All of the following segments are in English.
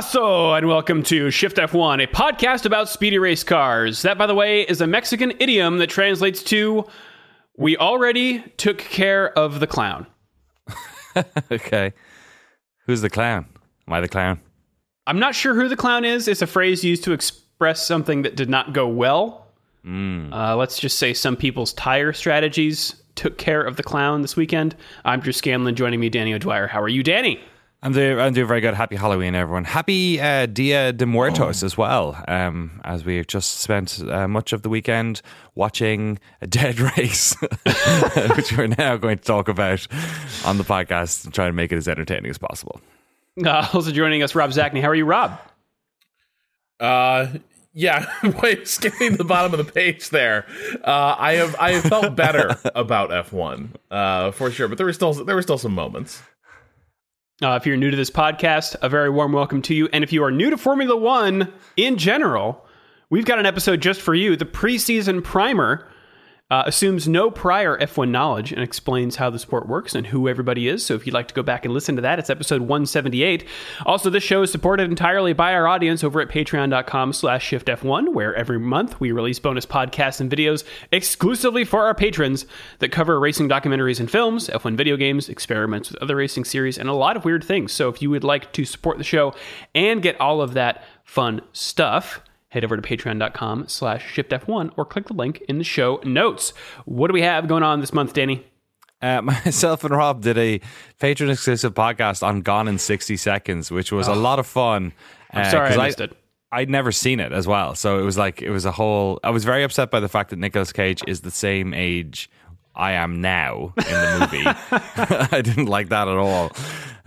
Ya nos cargó el payaso, and welcome to Shift F1, a podcast about speedy race cars. That, by the way, is a Mexican idiom that translates to "We already took care of the clown." okay. Who's the clown? Am I the clown? I'm not sure who the clown is. It's a phrase used to express something that did not go well. Uh, let's just say some people's tire strategies took care of the clown this weekend. I'm Drew Scanlon. Joining me, Danny O'Dwyer. How are you, Danny? I'm doing, I'm doing very good. Happy Halloween, everyone. Happy uh, Dia de Muertos as well, um, as we've just spent uh, much of the weekend watching a dead race, which we're now going to talk about on the podcast and try to make it as entertaining as possible. Uh, also joining us, Rob Zacny. How are you, Rob? Uh, yeah, wait, skipping the bottom of the page there. Uh, I have I have felt better about F one, uh, for sure. But there were still there were still some moments. Uh, if you're new to this podcast, a very warm welcome to you. And if you are new to Formula One in general, we've got an episode just for you. The preseason primer uh, assumes no prior F1 knowledge and explains how the sport works and who everybody is. So if you'd like to go back and listen to that, it's episode 178. Also, this show is supported entirely by our audience over at patreon.com slash shiftf1, where every month we release bonus podcasts and videos exclusively for our patrons that cover racing documentaries and films, F1 video games, experiments with other racing series, and a lot of weird things. So if you would like to support the show and get all of that fun stuff, head over to patreon.com slash shiftf1 or click the link in the show notes. What do we have going on this month, Danny? Uh, myself and Rob did a patron exclusive podcast on Gone in 60 Seconds, which was a lot of fun. I'm sorry I 'cause missed it. I'd never seen it as well. So it was like, it was a whole. I was very upset by the fact that Nicolas Cage is the same age I am now in the movie. I didn't like that at all.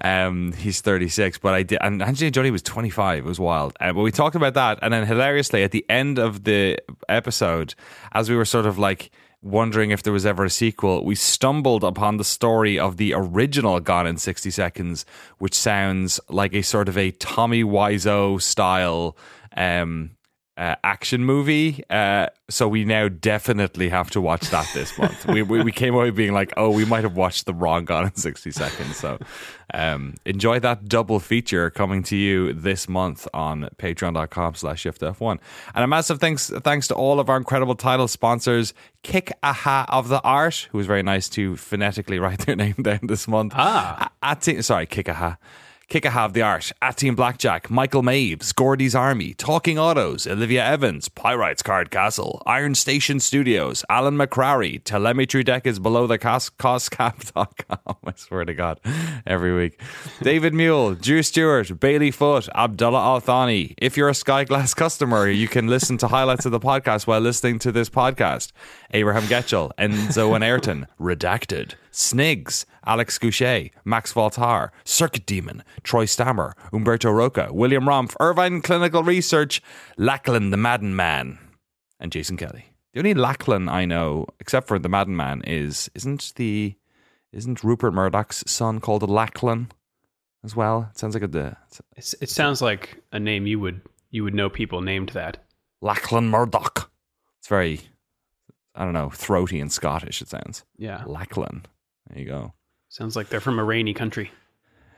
Um, he's 36, but I did. And Angelina Jolie was 25. It was wild. Uh, but we talked about that. And then hilariously, at the end of the episode, as we were sort of like, wondering if there was ever a sequel, we stumbled upon the story of the original Gone in 60 Seconds, which sounds like a sort of a Tommy Wiseau style um, uh, action movie. Uh, so we now definitely have to watch that this month. we, we, we came away being like, oh, we might have watched the wrong Gone in 60 Seconds. So um, enjoy that double feature coming to you this month on patreon.com slash shiftf1. And a massive thanks, thanks to all of our incredible title sponsors, Kick Aha of the Art, who was very nice to phonetically write their name down this month. Ah. At, at, sorry, Kick Aha. Kick Aha of the Art, Team Blackjack, Michael Maves, Gordy's Army, Talking Autos, Olivia Evans, Pyrites Card Castle, Iron Station Studios, Alan McCrary, Telemetry Deck is below the cost, costcap.com. I swear to God, every week. David Mule, Drew Stewart, Bailey Foot, Abdullah Al Thani. If you're a Skyglass customer, you can listen to highlights of the podcast while listening to this podcast. Abraham Getchell, Enzo and Ayrton, Redacted, Snigs, Alex Goucher, Max Voltar, Circuit Demon, Troy Stammer, Umberto Roca, William Rumpf, Irvine Clinical Research, Lachlan the Madden Man, and Jason Kelly. The only Lachlan I know, except for the Madden Man, is isn't the isn't Rupert Murdoch's son called a Lachlan as well? It sounds like a the It's, it sounds like a name you would you would know people named that. Lachlan Murdoch. It's very I don't know, throaty and Scottish. It sounds Yeah. Lachlan. There you go. Sounds like they're from a rainy country.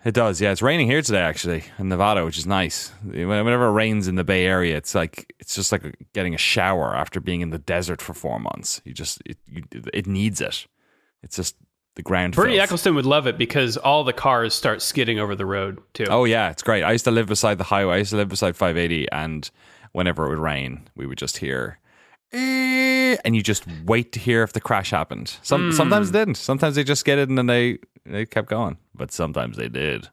It does, yeah. It's raining here today, actually, in Nevada, which is nice. Whenever it rains in the Bay Area, it's like it's just like getting a shower after being in the desert for four months. You just it you, it needs it. It's just the ground. Bernie filth. Eccleston would love it because all the cars start skidding over the road too. Oh yeah, it's great. I used to live beside the highway. I used to live beside 580, and whenever it would rain, we would just hear. "Eh," And you just wait to hear if the crash happened. Some sometimes it didn't. Sometimes they just get it and then they they kept going. But sometimes they did.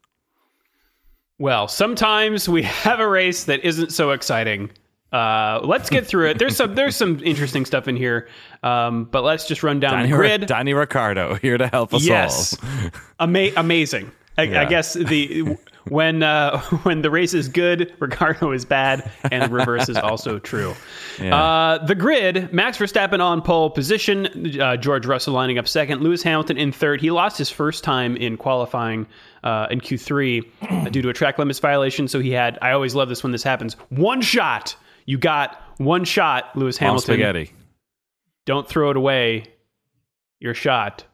Well, sometimes we have a race that isn't so exciting. Uh, let's get through it. There's some there's some interesting stuff in here, um, but let's just run down Danny, the grid. Danny Ricciardo here to help us yes, all. Ama- amazing. I, I guess the when uh, when the race is good, Ricciardo is bad, and the reverse is also true. Yeah. Uh, the grid: Max Verstappen on pole position, uh, George Russell lining up second, Lewis Hamilton in third. He lost his first time in qualifying uh, in Q3 uh, due to a track limits violation. So he had. I always love this when this happens. One shot. You got one shot, Lewis On Hamilton. spaghetti. Don't throw it away. Your shot.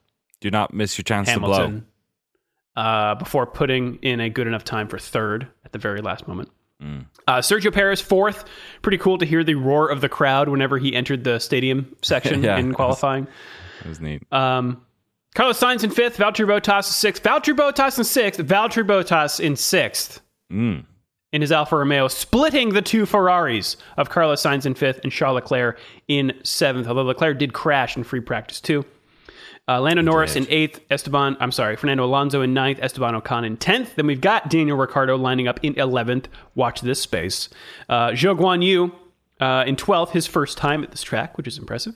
Do not miss your chance to blow. Uh, before putting in a good enough time for third at the very last moment. Uh, Sergio Perez fourth. Pretty cool to hear the roar of the crowd whenever he entered the stadium section Yeah, in qualifying. It was neat. Um, Carlos Sainz in fifth, Valtteri Bottas in sixth, Valtteri Bottas in sixth, Valtteri Bottas in sixth Mm. in his Alfa Romeo, splitting the two Ferraris of Carlos Sainz in fifth and Charles Leclerc in seventh. Although Leclerc did crash in free practice too. Uh, Lando Norris in eighth, Esteban, I'm sorry, Fernando Alonso in ninth, Esteban Ocon in tenth. Then we've got Daniel Ricciardo lining up in eleventh. Watch this space. Uh, Zhou Guan Yu uh, in twelfth, his first time at this track, which is impressive.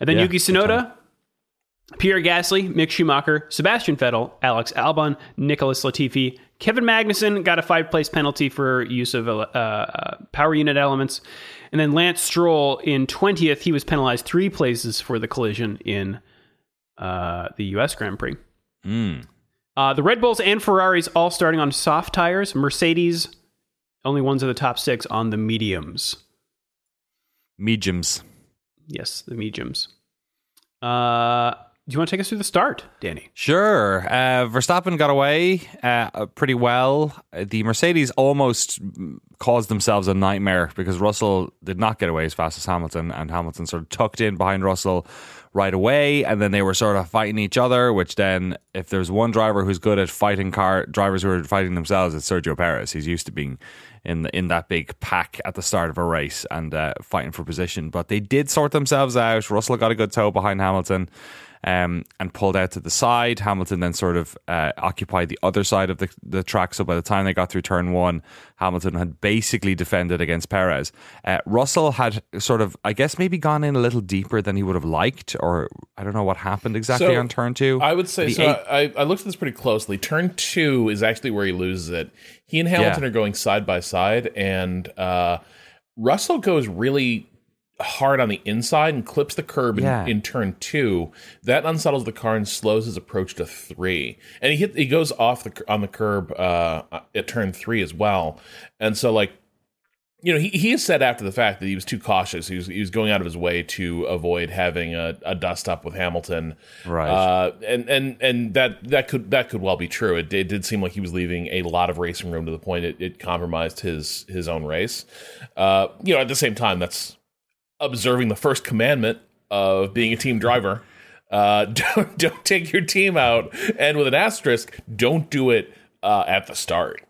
And then Yeah, Yuki Tsunoda, Pierre Gasly, Mick Schumacher, Sebastian Vettel, Alex Albon, Nicholas Latifi, Kevin Magnussen got a five place penalty for use of uh, uh, power unit elements. And then Lance Stroll in 20th, he was penalized three places for the collision in uh, the US Grand Prix. Mm. Uh, the Red Bulls and Ferraris all starting on soft tires. Mercedes, only ones of the top six on the mediums. Mediums. Yes, the mediums. Uh, do you want to take us through the start, Danny? Sure. Uh, Verstappen got away uh, pretty well. The Mercedes almost caused themselves a nightmare because Russell did not get away as fast as Hamilton, and Hamilton sort of tucked in behind Russell right away, and then they were sort of fighting each other. Which then, if there's one driver who's good at fighting car drivers who are fighting themselves, it's Sergio Perez. He's used to being in the, in that big pack at the start of a race and uh, fighting for position. But they did sort themselves out. Russell got a good toe behind Hamilton um, and pulled out to the side. Hamilton then sort of uh, occupied the other side of the, the track. So by the time they got through turn one, Hamilton had basically defended against Perez. Uh, Russell had sort of, I guess, maybe gone in a little deeper than he would have liked, or I don't know what happened exactly So, on turn two. I would say The so. eight- I, I looked at this pretty closely. Turn two is actually where he loses it. He and Hamilton Yeah. are going side by side, and uh, Russell goes really hard on the inside and clips the curb in, Yeah. in turn two. That unsettles the car and slows his approach to three. And he hit, he goes off the on the curb uh, at turn three as well. And so like you know, he, he has said after the fact that he was too cautious. He was he was going out of his way to avoid having a, a dust up with Hamilton, Right. Uh, and and and that that could that could well be true. It, it did seem like he was leaving a lot of racing room to the point it, it compromised his his own race. Uh, you know, at the same time, that's observing the first commandment of being a team driver. Uh, don't don't take your team out, and with an asterisk, don't do it uh, at the start.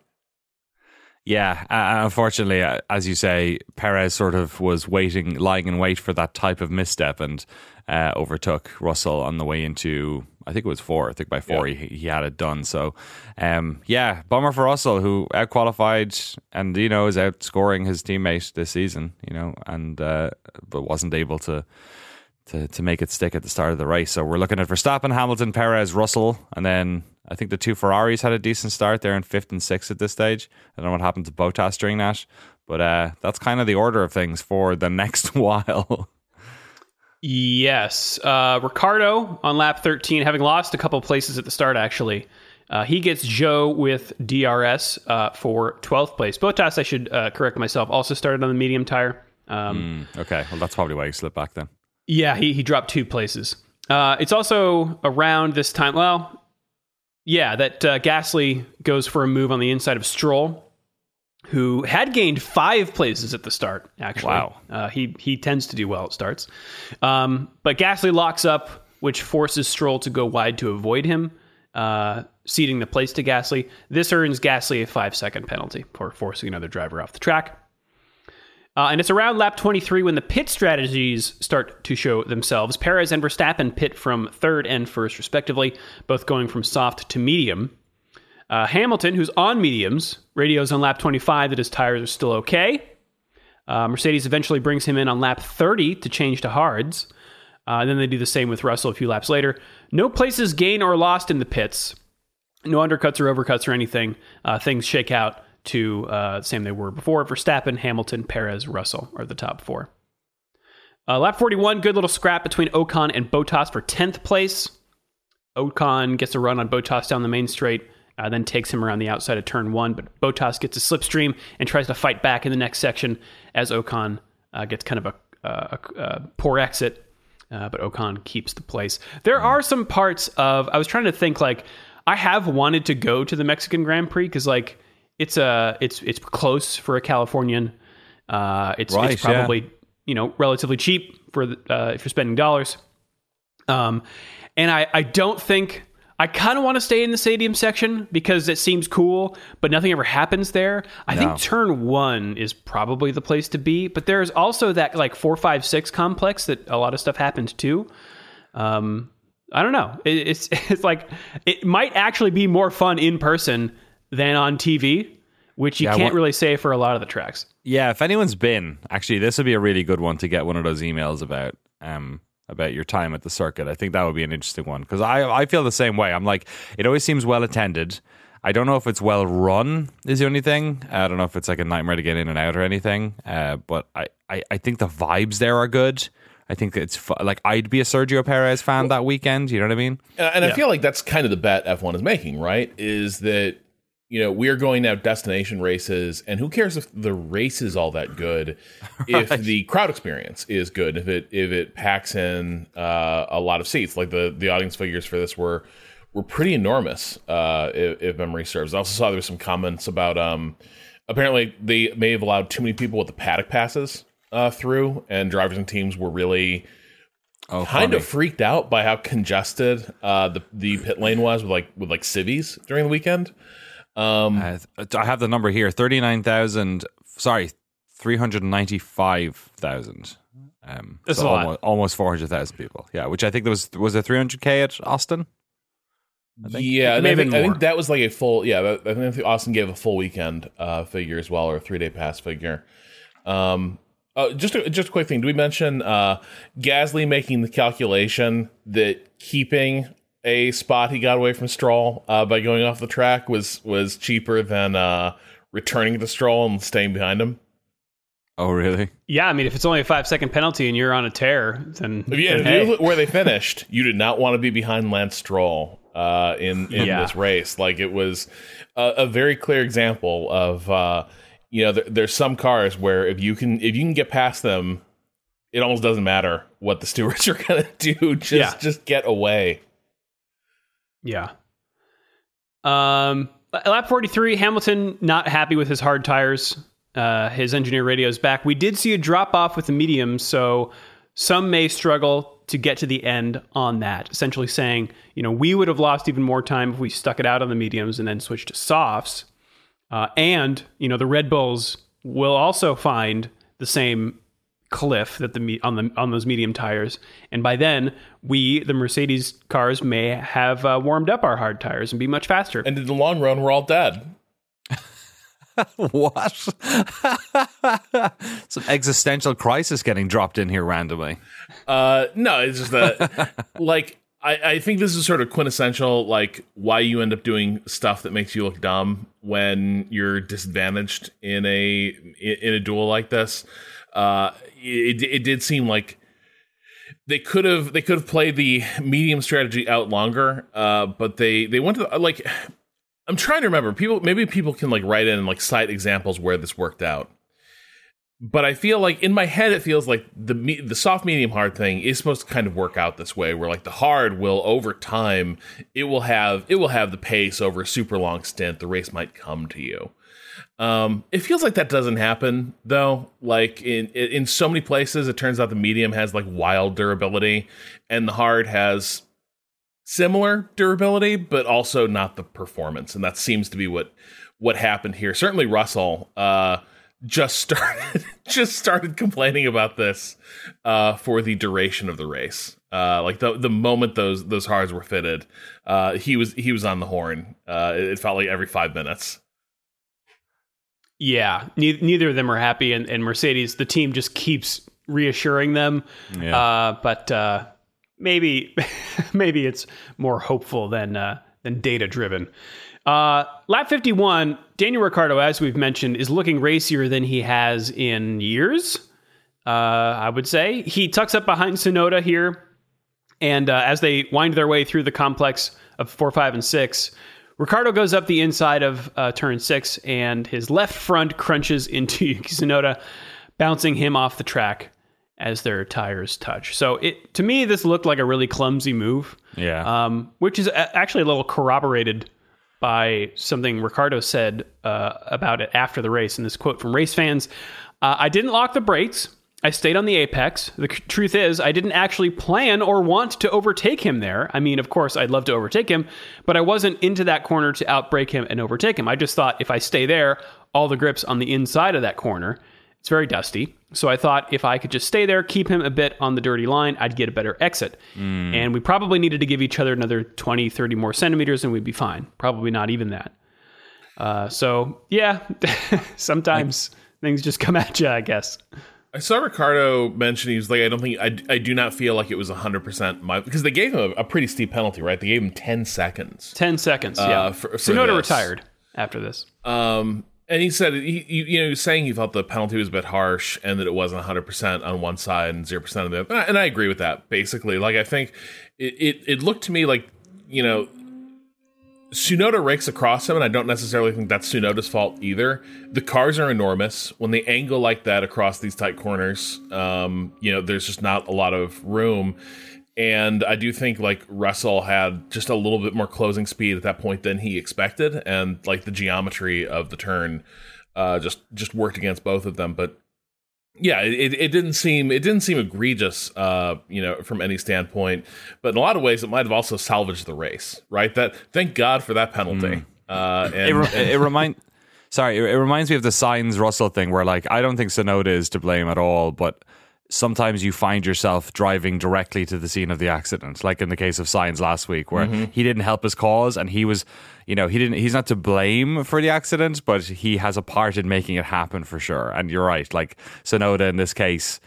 Yeah, uh, unfortunately, uh, as you say, Perez sort of was waiting, lying in wait for that type of misstep, and uh, overtook Russell on the way into. I think it was four. I think by four he, he had it done. So, um, yeah, bummer for Russell, who out qualified and you know is outscoring his teammate this season. You know, and uh, but wasn't able to to to make it stick at the start of the race. So we're looking at Verstappen, Hamilton, Perez, Russell, and then I think the two Ferraris had a decent start. They're in fifth and sixth at this stage. I don't know what happened to Bottas during that, but uh, that's kind of the order of things for the next while. Yes. Uh, Ricciardo on lap 13, having lost a couple places at the start, actually. Uh, he gets Zhou with DRS uh, for 12th place. Bottas, I should uh, correct myself, also started on the medium tire. Um, okay, well that's probably why he slipped back then. Yeah, he, he dropped two places. Uh, it's also around this time, well, yeah, that uh, Gasly goes for a move on the inside of Stroll, who had gained five places at the start, actually. Wow. Uh, he, he tends to do well at starts. Um, but Gasly locks up, which forces Stroll to go wide to avoid him, uh, ceding the place to Gasly. This earns Gasly a five second penalty for forcing another driver off the track. Uh, and it's around lap 23 when the pit strategies start to show themselves. Perez and Verstappen pit from third and first, respectively, both going from soft to medium. Uh, Hamilton, who's on mediums, radios on lap 25 that his tires are still okay. Uh, Mercedes eventually brings him in on lap 30 to change to hards. Uh, and then they do the same with Russell a few laps later. No places gained or lost in the pits. No undercuts or overcuts or anything. Uh, things shake out to uh, same they were before. Verstappen, Hamilton, Perez, Russell are the top four. Uh, lap 41, good little scrap between Ocon and Bottas for 10th place. Ocon gets a run on Bottas down the main straight, uh, then takes him around the outside of turn one, but Bottas gets a slipstream and tries to fight back in the next section as Ocon uh, gets kind of a, a, a poor exit, uh, but Ocon keeps the place. There are some parts of, I was trying to think like, I have wanted to go to the Mexican Grand Prix because like it's a it's it's close for a Californian. Uh, it's Right, it's probably you know relatively cheap for the, uh, if you're spending dollars. Um, and I I don't think I kind of want to stay in the stadium section because it seems cool, but nothing ever happens there. I No. think turn one is probably the place to be, but there's also that like four, five, six complex that a lot of stuff happens too. Um, I don't know. It, it's it's like it might actually be more fun in person than on TV, which you Yeah, can't what- really say for a lot of the tracks. Yeah, if anyone's been, actually, this would be a really good one to get one of those emails about. Um, about your time at the circuit. I think that would be an interesting one because I I feel the same way. I'm like, it always seems well attended. I don't know if it's well run is the only thing. I don't know if it's like a nightmare to get in and out or anything. Uh, but I, I, I think the vibes there are good. I think it's fu- like I'd be a Sergio Perez fan that weekend. You know what I mean? And, and I feel like that's kind of the bet F1 is making, right? Is that you know we are going now destination races, and who cares if the race is all that good, if the crowd experience is good, if it if it packs in uh, a lot of seats. Like the the audience figures for this were were pretty enormous, uh, if, if memory serves. I also saw there was some comments about um, apparently they may have allowed too many people with the paddock passes uh, through, and drivers and teams were really Oh, kind funny. of freaked out by how congested uh, the the pit lane was with like with like civvies during the weekend. Um, Uh, I have the number here: thirty nine thousand. Sorry, three hundred ninety five thousand. Um, That's so a lot. almost, almost four hundred thousand people. Yeah, which I think there was was a three hundred k at Austin. think yeah, it and may I think, been I think that was like a full. Yeah, I think Austin gave a full weekend uh, figure as well, or a three day pass figure. Um, oh, just a, just a quick thing. Do we mention uh, Gasly making the calculation that keeping a spot he got away from Stroll uh, by going off the track was was cheaper than uh, returning to Stroll and staying behind him? Oh, really? Yeah, I mean, if it's only a five second penalty and you're on a tear, then, If you, then if hey. you look where they finished, you did not want to be behind Lance Stroll uh, in in Yeah. this race. Like it was a, a very clear example of uh, you know there, there's some cars where if you can if you can get past them, it almost doesn't matter what the stewards are going to do. Just Yeah. just get away. Yeah. Um, lap 43, Hamilton not happy with his hard tires. Uh, his engineer radio is back. We did see a drop off with the mediums, so some may struggle to get to the end on that. Essentially saying, you know, we would have lost even more time if we stuck it out on the mediums and then switched to softs. Uh, and you know, the Red Bulls will also find the same cliff that the me- on the on those medium tires, and by then we, the Mercedes cars, may have uh, warmed up our hard tires and be much faster. And in the long run, we're all dead. what? Some existential crisis getting dropped in here randomly. Uh, no, it's just that, like, I, I think this is sort of quintessential, like, why you end up doing stuff that makes you look dumb when you're disadvantaged in a in a duel like this. Uh, it it did seem like they could have they could have played the medium strategy out longer, uh, but they they went to the, like. I'm trying to remember. People maybe people can like write in and like cite examples where this worked out but I feel like in my head it feels like the the soft medium hard thing is supposed to kind of work out this way where like the hard will over time it will have it will have the pace over a super long stint. The race might come to you. Um it feels like that doesn't happen though. Like in in so many places it turns out the medium has like wild durability and the hard has similar durability but also not the performance. And that seems to be what what happened here. Certainly russell uh just started just started complaining about this uh, for the duration of the race. Uh, like the the moment those those hards were fitted, uh, he was he was on the horn. Uh, it felt like every five minutes. Yeah, ne- neither of them are happy, and, and Mercedes, the team just keeps reassuring them. Yeah. Uh, but uh, maybe maybe it's more hopeful than uh, than data driven. Uh, lap 51, Daniel Ricciardo, as we've mentioned, is looking racier than he has in years. Uh, I would say he tucks up behind Tsunoda here, and uh, as they wind their way through the complex of four, five, and six, Ricciardo goes up the inside of uh, turn six, and his left front crunches into Yuki Tsunoda, bouncing him off the track as their tires touch. So it to me, this looked like a really clumsy move. Yeah. um, which is actually a little corroborated by something Ricciardo said uh, about it after the race. In this quote from race fans, uh, I didn't lock the brakes. I stayed on the apex. The c- truth is, I didn't actually plan or want to overtake him there. I mean, of course, I'd love to overtake him, but I wasn't into that corner to outbreak him and overtake him. I just thought if I stay there, all the grips on the inside of that corner. It's very dusty. So I thought if I could just stay there, keep him a bit on the dirty line, I'd get a better exit. And we probably needed to give each other another 20, 30 more centimeters and we'd be fine. Probably not even that. Uh, so, yeah, sometimes things just come at you, I guess. I saw Ricciardo mention he was like, I don't think I, I do not feel like it was hundred percent my because they gave him a, a pretty steep penalty, right? They gave him ten seconds. 10 seconds. yeah. for- for Tsunoda this. retired after this. Um, and he said he, you know he was saying he felt the penalty was a bit harsh and that it wasn't hundred percent on one side and zero percent on the other. And I, and I agree with that basically. Like I think it, it it looked to me like you know Tsunoda rakes across him, and I don't necessarily think that's Tsunoda's fault either. The cars are enormous. When they angle like that across these tight corners, um, you know, there's just not a lot of room. And I do think like Russell had just a little bit more closing speed at that point than he expected, and like the geometry of the turn uh, just just worked against both of them. But yeah, it, it didn't seem it didn't seem egregious, uh, you know, from any standpoint. But in a lot of ways, it might have also salvaged the race, right? That thank God for that penalty. Uh, and, it, re- it remind sorry it, it reminds me of the sainz russell thing where like i don't think tsunoda is to blame at all but sometimes you find yourself driving directly to the scene of the accident like in the case of sainz last week where mm-hmm. he didn't help his cause and he was you know he didn't he's not to blame for the accident but he has a part in making it happen for sure. And you're right like tsunoda in this case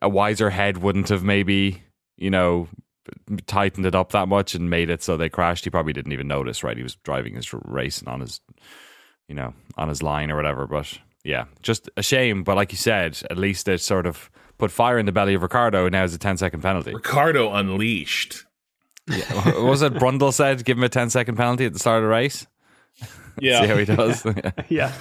a wiser head wouldn't have maybe you know tightened it up that much and made it so they crashed. He probably didn't even notice right? He was driving his race and on his you know on his line or whatever. But yeah just a shame. But like you said at least it sort of put fire in the belly of ricciardo and now it's a 10 second penalty Ricciardo unleashed. What was it brundle said give him a 10 second penalty at the start of the race Yeah, see how he does yeah.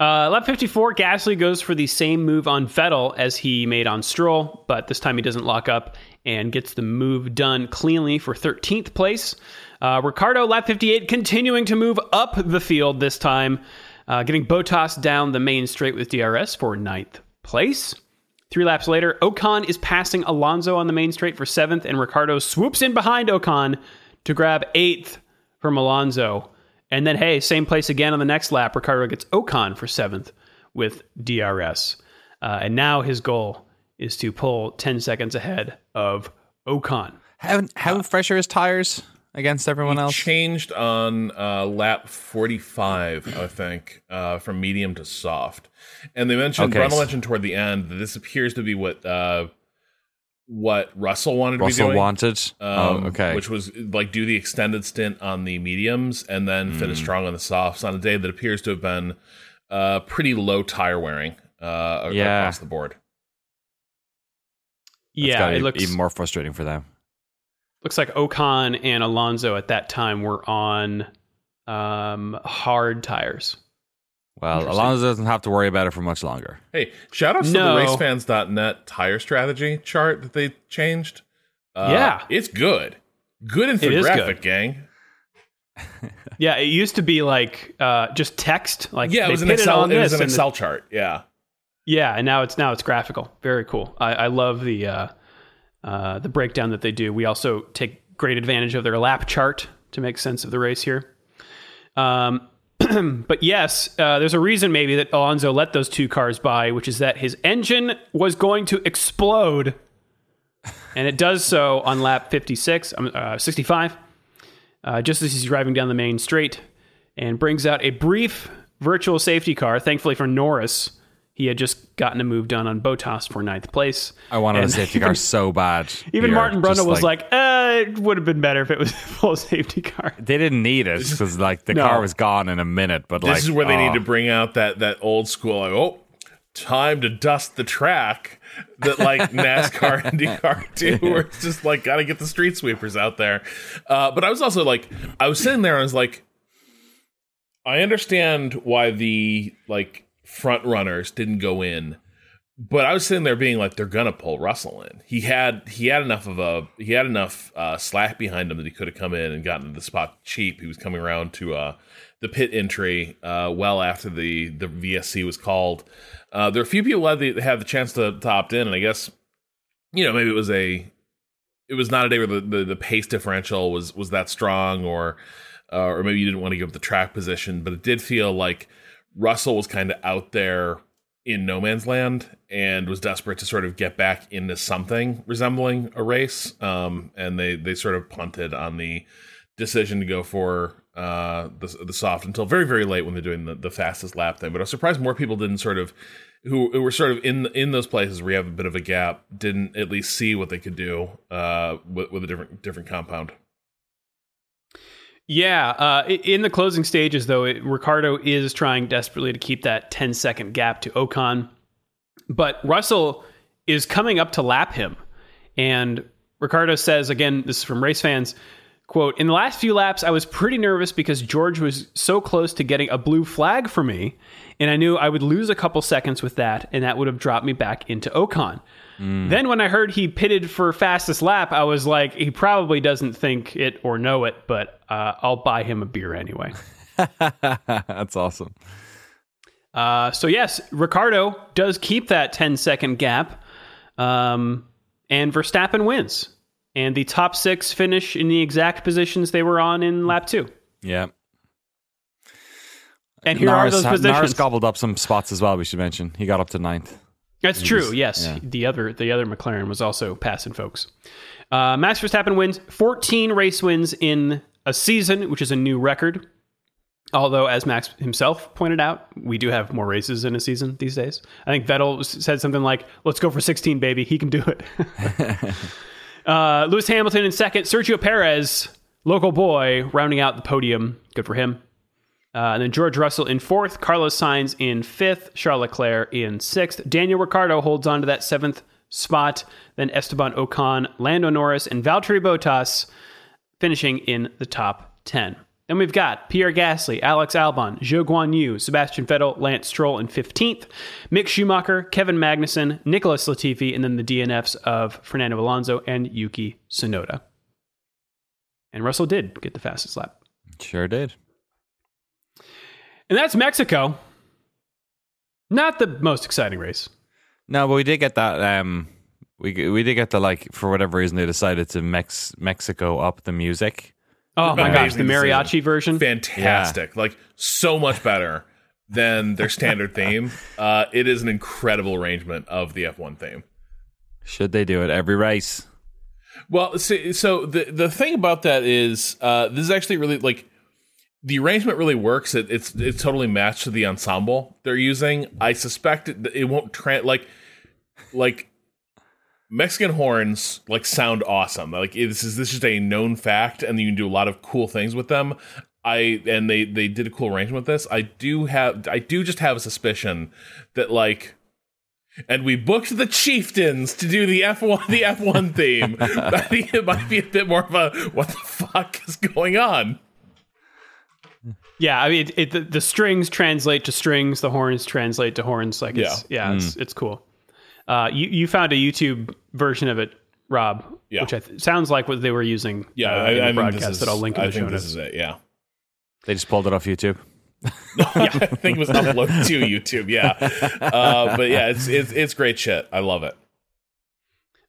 Uh, lap 54, Gasly goes for the same move on Vettel as he made on Stroll, but this time he doesn't lock up and gets the move done cleanly for 13th place. Uh, Ricciardo, lap 58, continuing to move up the field this time, uh, getting Bottas down the main straight with DRS for ninth place. Three laps later, Ocon is passing Alonso on the main straight for seventh, and Ricciardo swoops in behind Ocon to grab eighth from Alonso. And then, hey, same place again on the next lap. Ricciardo gets Ocon for seventh with DRS. Uh, and now his goal is to pull 10 seconds ahead of Ocon. how, how fresh are his tires against everyone else changed on uh, lap 45, I think, uh, from medium to soft. And they mentioned, Okay. Brundle mentioned toward the end that this appears to be what uh, what Russell wanted to be russell doing. wanted um, oh okay Which was like do the extended stint on the mediums and then finish Hmm. strong on the softs on a day that appears to have been uh, pretty low tire wearing uh, Yeah. across the board. That's yeah, gotta it be looks even more frustrating for them looks like Ocon and Alonso at that time were on um, hard tires. well alonso doesn't have to worry about it for much longer Hey, shout outs No. to the racefans.net tire strategy chart that they changed. Uh, Yeah. It's good. Good is infographic, good. gang. Yeah, it used to be like uh, just text. Like Yeah, it was an pitted Excel. on It was an and the- chart. Yeah. Yeah, and now it's now it's graphical. Very cool. I, I love the uh, uh, the breakdown that they do. We also take great advantage of their lap chart to make sense of the race here. Um, but yes, uh, there's a reason maybe that Alonso let those two cars by, which is that his engine was going to explode, and it does so on lap 56, um, uh, 65, uh, just as he's driving down the main straight, and brings out a brief virtual safety car. Thankfully for Norris, he had just gotten a move done on Bottas for ninth place. i wanted And a safety even- car so bad Even here, Martin Brundle was like, uh, it would have been better if it was a full safety car. They didn't need it because like the No. car was gone in a minute. But like, This is where they oh, need to bring out that that old school like, oh, time to dust the track that like NASCAR and IndyCar do, where it's just like gotta get the street sweepers out there. Uh, but I was also like, I was sitting there and I was like, I understand why the like front runners didn't go in, but I was sitting there being like, they're gonna pull Russell in. He had he had enough of a he had enough uh, slack behind him that he could have come in and gotten the spot cheap. He was coming around to uh, the pit entry uh, well after the the VSC was called. Uh, there are a few people that had the, had the chance to, to opt in, and I guess you know maybe it was a it was not a day where the, the, the pace differential was was that strong, or uh, or maybe you didn't want to give up the track position, but it did feel like Russell was kind of out there in no man's land and was desperate to sort of get back into something resembling a race. Um, and they they sort of punted on the decision to go for uh, the the soft until very very late when they're doing the, the fastest lap thing. But I was surprised more people didn't sort of who, who were sort of in in those places where you have a bit of a gap didn't at least see what they could do uh, with, with a different different compound. Yeah, uh, in the closing stages, though, it, Ricciardo is trying desperately to keep that 10 second gap to Ocon, but Russell is coming up to lap him. And Ricciardo says, again, this is from race fans, quote, in the last few laps, I was pretty nervous because George was so close to getting a blue flag for me, and I knew I would lose a couple seconds with that, and that would have dropped me back into Ocon. Then when I heard he pitted for fastest lap, I was like, he probably doesn't think it or know it, but uh, I'll buy him a beer anyway. That's awesome. Uh, so yes, Ricciardo does keep that 10 second gap, um, and Verstappen wins, and the top six finish in the exact positions they were on in lap two. Yeah. And here Norris, are those Norris positions. gobbled up some spots as well. We should mention he got up to ninth. That's true. Yes, yeah. the other the other McLaren was also passing folks. Uh, Max Verstappen wins 14 race wins in a season, which is a new record. Although, as Max himself pointed out, we do have more races in a season these days. I think Vettel said something like, "Let's go for 16, baby. He can do it." uh, Lewis Hamilton in second. Sergio Perez, local boy, rounding out the podium. Good for him. Uh, and then George Russell in fourth, Carlos Sainz in fifth, Charles Leclerc in sixth. Daniel Ricciardo holds on to that seventh spot. Then Esteban Ocon, Lando Norris, and Valtteri Bottas finishing in the top 10. Then we've got Pierre Gasly, Alex Albon, Zhou Guan Yu, Sebastian Vettel, Lance Stroll in 15th, Mick Schumacher, Kevin Magnussen, Nicholas Latifi, and then the DNFs of Fernando Alonso and Yuki Tsunoda. And Russell did get the fastest lap. Sure did. And that's Mexico. Not the most exciting race. No, but we did get that. Um, we we did get the like for whatever reason they decided to Mex Mexico up the music. Oh my gosh, the mariachi decision. version. fantastic like so much better than their standard theme uh it is an incredible arrangement of the f1 theme Should they do it every race? well see, so the the thing about that is uh this is actually really like the arrangement really works it, it's it's totally matched to the ensemble they're using i suspect it, it won't tra- like like Mexican horns like sound awesome. Like this is this is a known fact, and you can do a lot of cool things with them. I and they they did a cool arrangement with this. I do have I do just have a suspicion that like and we booked the chieftains to do the F1 the F1 theme. I think it might be a bit more of a what the fuck is going on? Yeah, I mean, it, it, the, the strings translate to strings, the horns translate to horns. Like, it's, yeah, it's, it's cool. Uh, you you found a YouTube version of it, Rob, Yeah. which I th- sounds like what they were using. Yeah, uh, I, in I think broadcast this is, that I'll link in I the show think this is it. Yeah. They just pulled it off YouTube. yeah, I think it was uploaded to YouTube. Yeah, uh, but yeah, it's it's it's great shit. I love it.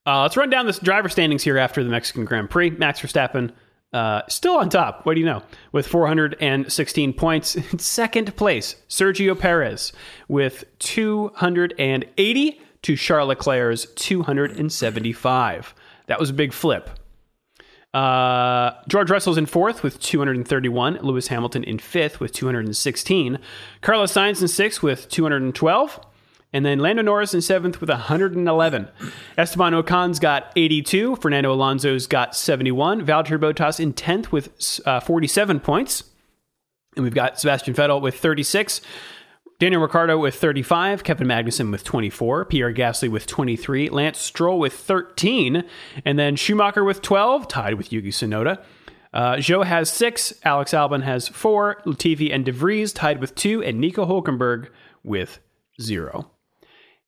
Uh, let's run down this driver standings here after the Mexican Grand Prix. Max Verstappen uh, still on top. What do you know? With 416 points. In second place, Sergio Perez with 280 to Charles Leclerc's 275. That was a big flip. Uh, George Russell's in fourth with 231. Lewis Hamilton in fifth with 216. Carlos Sainz in sixth with 212. And then Lando Norris in seventh with 111. Esteban Ocon's got 82. Fernando Alonso's got 71. Valtteri Bottas in 10th with uh, 47 points. And we've got Sebastian Vettel with 36. Daniel Ricciardo with 35, Kevin Magnussen with 24, Pierre Gasly with 23, Lance Stroll with 13, and then Schumacher with 12, tied with Yuki Tsunoda. Uh, Zhou has six, Alex Albon has four, Latifi and De Vries tied with two, and Nico Hulkenberg with zero.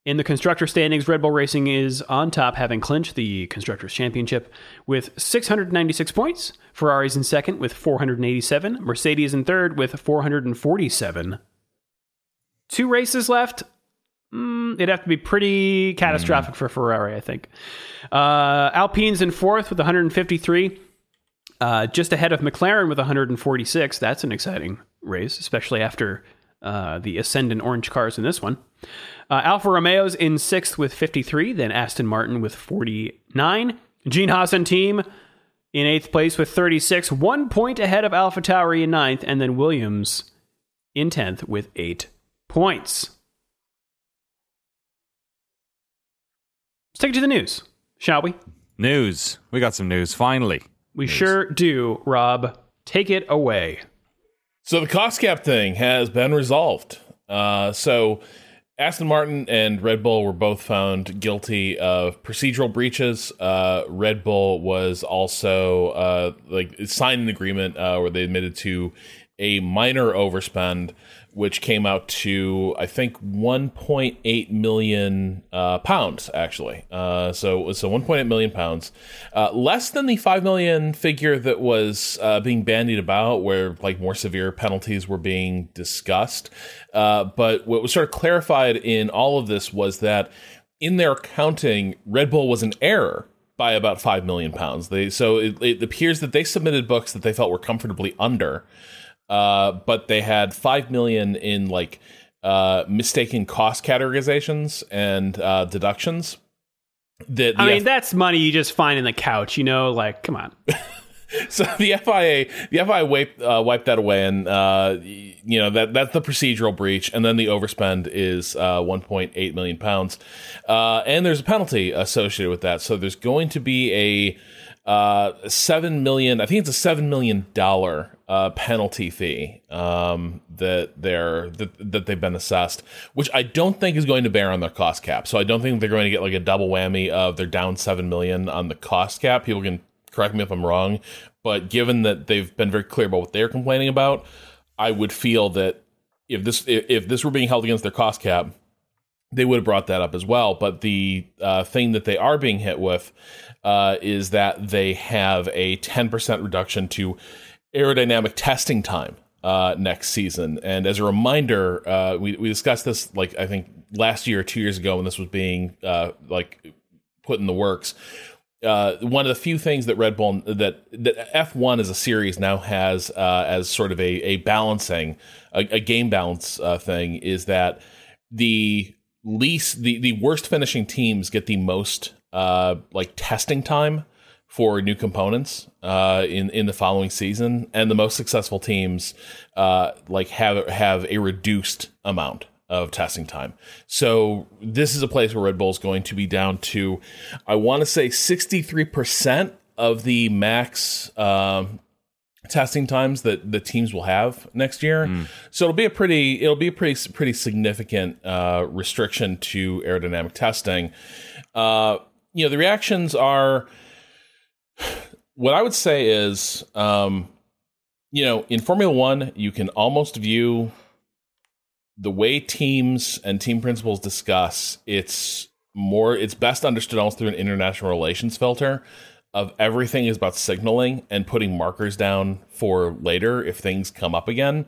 In the constructor standings, Red Bull Racing is on top, having clinched the Constructors' Championship with 696 points. Ferrari's in second with 487. Mercedes in third with 447. Two races left. Mm, it'd have to be pretty catastrophic for Ferrari, I think. Uh, Alpine's in fourth with 153. Uh, just ahead of McLaren with 146. That's an exciting race, especially after uh, the ascendant orange cars in this one. Uh, Alfa Romeo's in sixth with 53, then Aston Martin with 49. Gene Haas and team in eighth place with 36, one point ahead of Alpha Tauri in ninth, and then Williams in 10th with eight points. Let's take it to the news, shall we? News. We got some news finally. We sure do, Rob. Take it away. So the cost cap thing has been resolved. Uh, so Aston Martin and Red Bull were both found guilty of procedural breaches. Uh, Red Bull was also uh, like signed an agreement uh, where they admitted to a minor overspend which came out to I think 1.8 million uh, pounds actually. Uh, so so 1.8 million pounds, uh, less than the five million figure that was uh, being bandied about, where like more severe penalties were being discussed. Uh, but what was sort of clarified in all of this was that in their accounting, Red Bull was an error by about five million pounds. They so it, it appears that they submitted books that they felt were comfortably under. Uh, but they had five million in like uh, mistaken cost categorizations and uh, deductions. That I mean, F- that's money you just find in the couch. You know, like come on. so the FIA, the FIA wiped uh, wiped that away, and uh, you know that that's the procedural breach, and then the overspend is uh, 1.8 million pounds, uh, and there's a penalty associated with that. So there's going to be a uh, seven million. I think it's a seven million dollar uh, penalty fee um, that they're that, that they've been assessed, which I don't think is going to bear on their cost cap. So I don't think they're going to get like a double whammy of they're down seven million on the cost cap. People can correct me if I'm wrong, but given that they've been very clear about what they're complaining about, I would feel that if this if this were being held against their cost cap, they would have brought that up as well. But the uh, thing that they are being hit with uh, is that they have a 10% reduction to aerodynamic testing time uh, next season. And as a reminder, uh, we, we discussed this like I think last year or two years ago when this was being uh, like put in the works. Uh, one of the few things that Red Bull that that F1 as a series now has uh, as sort of a, a balancing a, a game balance uh, thing is that the least the, the worst finishing teams get the most uh, like testing time for new components uh, in in the following season, and the most successful teams uh, like have have a reduced amount of testing time. So this is a place where Red Bull is going to be down to, I want to say, sixty three percent of the max um, testing times that the teams will have next year. Mm. So it'll be a pretty it'll be a pretty pretty significant uh, restriction to aerodynamic testing. Uh, you know, the reactions are what I would say is, um, you know, in Formula One, you can almost view the way teams and team principals discuss it's more it's best understood almost through an international relations filter of everything is about signaling and putting markers down for later if things come up again.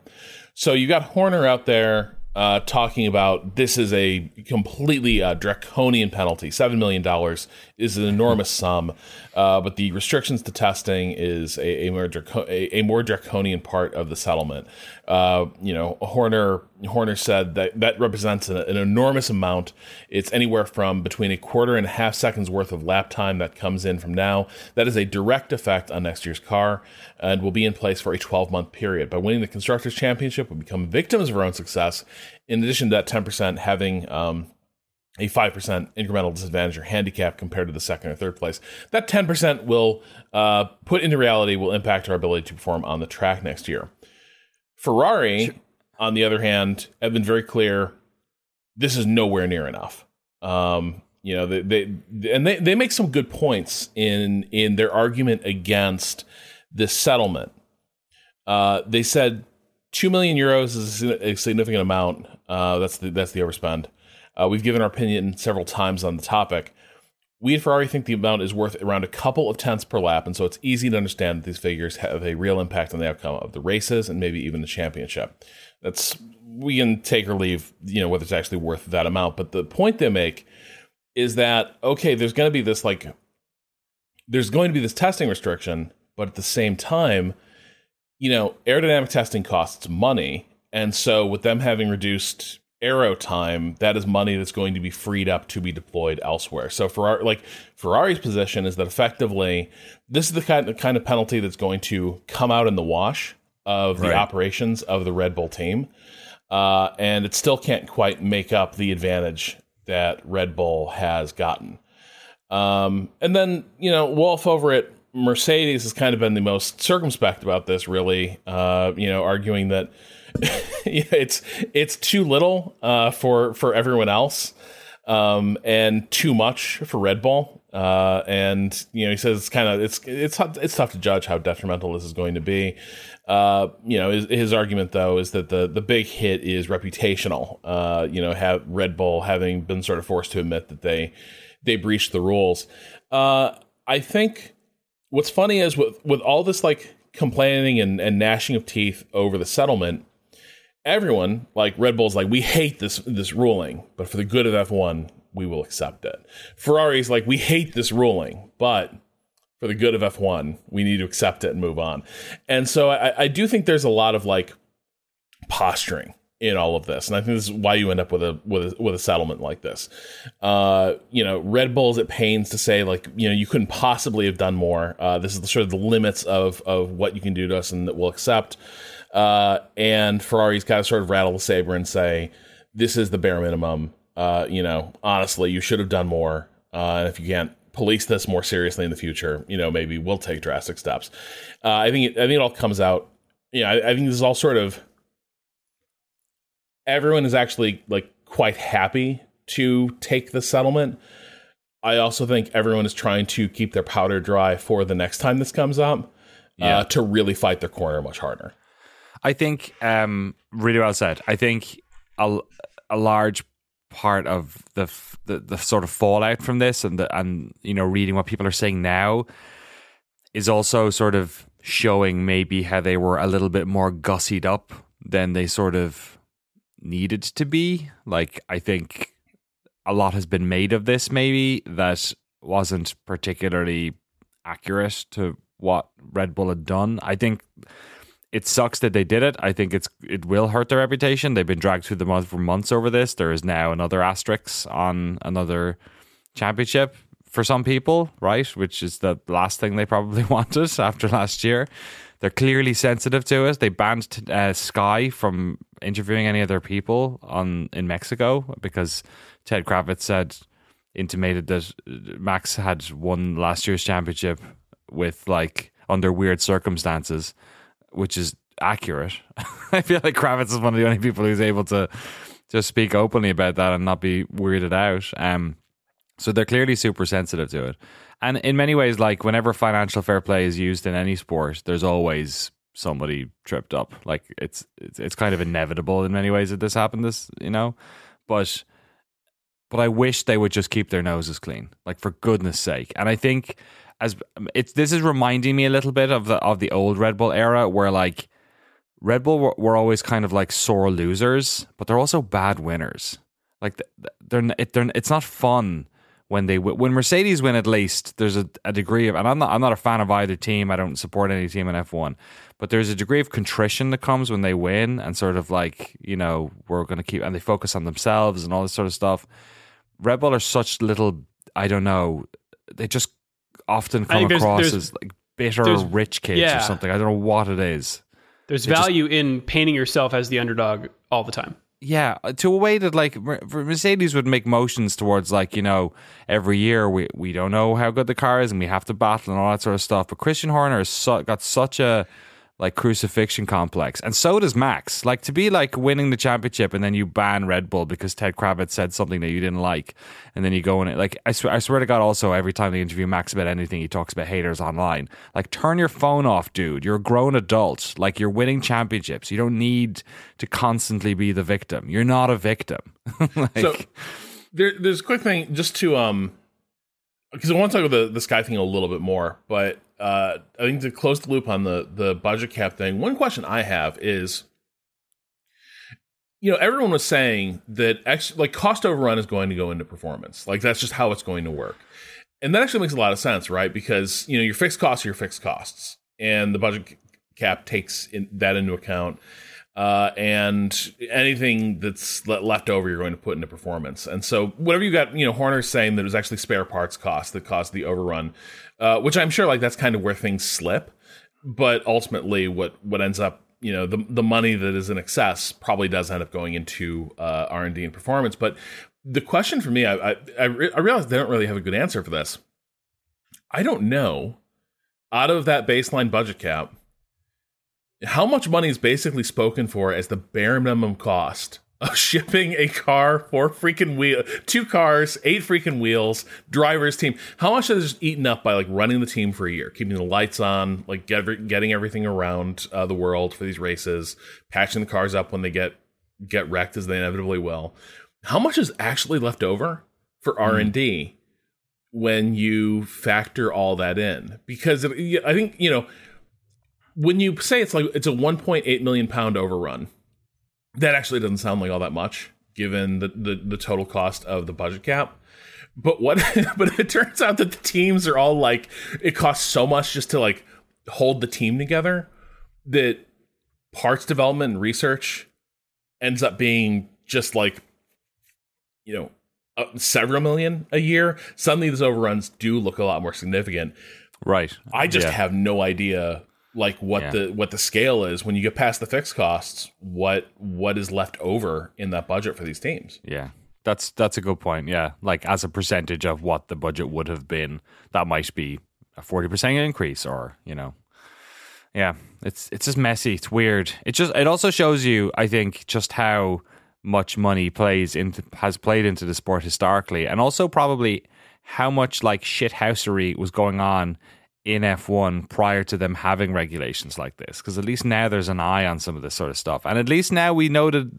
So you got Horner out there uh, talking about this is a completely uh, draconian penalty. $7 million is an enormous sum, uh, but the restrictions to testing is a, a, more, draco- a, a more draconian part of the settlement. Uh, you know, Horner Horner said that that represents an, an, enormous amount. It's anywhere from between a quarter and a half seconds worth of lap time that comes in from now. That is a direct effect on next year's car and will be in place for a 12 month period. By winning the Constructors' Championship, we become victims of our own success. In addition to that 10% having um, a 5% incremental disadvantage or handicap compared to the second or third place. That 10% will uh, put into reality will impact our ability to perform on the track next year. Ferrari, sure. on the other hand, have been very clear this is nowhere near enough. Um, you know, they, they and they, they make some good points in in their argument against this settlement. Uh, they said two million euros is a significant amount. Uh, that's the that's the overspend. Uh, we've given our opinion several times on the topic. We at Ferrari think the amount is worth around a couple of tenths per lap, and so it's easy to understand that these figures have a real impact on the outcome of the races and maybe even the championship. That's we can take or leave, you know, whether it's actually worth that amount. But the point they make is that okay, there's going to be this like, there's going to be this testing restriction, but at the same time, you know, aerodynamic testing costs money, and so with them having reduced aero time, that is money that's going to be freed up to be deployed elsewhere. So for like Ferrari's position is that effectively this is the kind of kind of penalty that's going to come out in the wash of the right. operations of the Red Bull team. Uh, and it still can't quite make up the advantage that Red Bull has gotten. Um, and then, you know, Wolff over at Mercedes has kind of been the most circumspect about this, really, uh, you know, arguing that it's it's too little uh, for for everyone else, um, and too much for Red Bull. Uh, and you know, he says it's kind of it's it's it's tough to judge how detrimental this is going to be. Uh, you know, his, his, argument though is that the the big hit is reputational. Uh, you know, have Red Bull having been sort of forced to admit that they they breached the rules. Uh, I think what's funny is with with all this like complaining and, and gnashing of teeth over the settlement, everyone like Red Bull's like we hate this this ruling, but for the good of F1, we will accept it. Ferrari's like we hate this ruling, but for the good of F1, we need to accept it and move on. And so I, I do think there's a lot of like posturing in all of this, and I think this is why you end up with a with a, with a settlement like this. Uh, you know, Red Bull's at pains to say like you know you couldn't possibly have done more. Uh, this is the, sort of the limits of of what you can do to us and that we'll accept. Uh, and Ferrari's got to sort of rattle the saber and say this is the bare minimum. Uh, you know, honestly, you should have done more. Uh, and if you can't police this more seriously in the future, you know, maybe we'll take drastic steps. Uh, I think it, I think it all comes out. You know, I, I think this is all sort of everyone is actually like quite happy to take the settlement. I also think everyone is trying to keep their powder dry for the next time this comes up uh, yeah. uh, to really fight their corner much harder. I think um, really well said. I think a, a large part of the, the, the sort of fallout from this and the, and you know reading what people are saying now is also sort of showing maybe how they were a little bit more gussied up than they sort of needed to be. Like I think a lot has been made of this maybe that wasn't particularly accurate to what Red Bull had done. I think it sucks that they did it. I think it's it will hurt their reputation. They've been dragged through the mud for months over this. There is now another asterisk on another championship for some people, right? Which is the last thing they probably wanted after last year. They're clearly sensitive to it. They banned uh, Sky from interviewing any other people on in Mexico because Ted Kravitz said intimated that Max had won last year's championship with like under weird circumstances, which is accurate. I feel like Kravitz is one of the only people who's able to just speak openly about that and not be weirded out. Um, so they're clearly super sensitive to it. And in many ways, like whenever financial fair play is used in any sport, there's always somebody tripped up. Like it's it's, it's kind of inevitable in many ways that this happened. This you know, but but I wish they would just keep their noses clean. Like for goodness sake. And I think as it's this is reminding me a little bit of the of the old Red Bull era where like Red Bull were, always kind of like sore losers, but they're also bad winners. Like they're, they're it's not fun when they when Mercedes win at least there's a, a degree of and I'm not I'm not a fan of either team. I don't support any team in F1 but there's a degree of contrition that comes when they win and sort of like you know we're going to keep and they focus on themselves and all this sort of stuff. Red Bull are such little I don't know they just often come there's, across there's, as like bitter rich kids yeah. or something. I don't know what it is. There's value just, in painting yourself as the underdog all the time yeah, uh, to a way that like Mercedes would make motions towards like you know every year we we don't know how good the car is and we have to battle and all that sort of stuff. But Christian Horner has got such a like crucifixion complex, and so does Max. Like to be like winning the championship and then you ban Red Bull because Ted Kravitz said something that you didn't like, and then you go in it. Like I swear, I swear to God, also every time they interview Max about anything, he talks about haters online. Like turn your phone off, dude. You're a grown adult. Like you're winning championships. You don't need to constantly be the victim. You're not a victim. like, so there, there's a quick thing just to um because I want to talk about the, the sky thing a little bit more, but uh, I think to close the loop on the the budget cap thing, one question I have is, you know, everyone was saying that ex- like cost overrun is going to go into performance, like that's just how it's going to work, and that actually makes a lot of sense, right? Because you know your fixed costs are your fixed costs, and the budget cap takes in, that into account uh, and anything that's left over you're going to put into performance. And so whatever you got, you know, Horner's saying that it was actually spare parts cost that caused the overrun, uh, which I'm sure like that's kind of where things slip. But ultimately, what what ends up, you know, the the money that is in excess probably does end up going into uh, R and D and performance. But the question for me, I I, I, re- I realize they don't really have a good answer for this. I don't know. Out of that baseline budget cap, how much money is basically spoken for as the bare minimum cost of shipping a car, four freaking wheel, two cars, eight freaking wheels, driver's team. How much is eaten up by like running the team for a year, keeping the lights on, like get, getting everything around uh, the world for these races, patching the cars up when they get get wrecked as they inevitably will. How much is actually left over for R and D when you factor all that in? Because I think you know when you say it's like it's a 1.8 million pound overrun, that actually doesn't sound like all that much given the, the, the total cost of the budget cap. But what? but it turns out that the teams are all like it costs so much just to like hold the team together that parts development and research ends up being just like you know uh, several million a year. Suddenly, these overruns do look a lot more significant. Right. I just yeah. have no idea like what yeah. the what the scale is. When you get past the fixed costs what what is left over in that budget for these teams? Yeah. That's that's a good point. Yeah. Like as a percentage of what the budget would have been that might be a 40% increase or you know. Yeah. It's it's just messy. It's weird. It just it also shows you i think just how much money plays into has played into the sport historically and also probably how much like shithousery was going on in F1 prior to them having regulations like this because at least now there's an eye on some of this sort of stuff and at least now we know that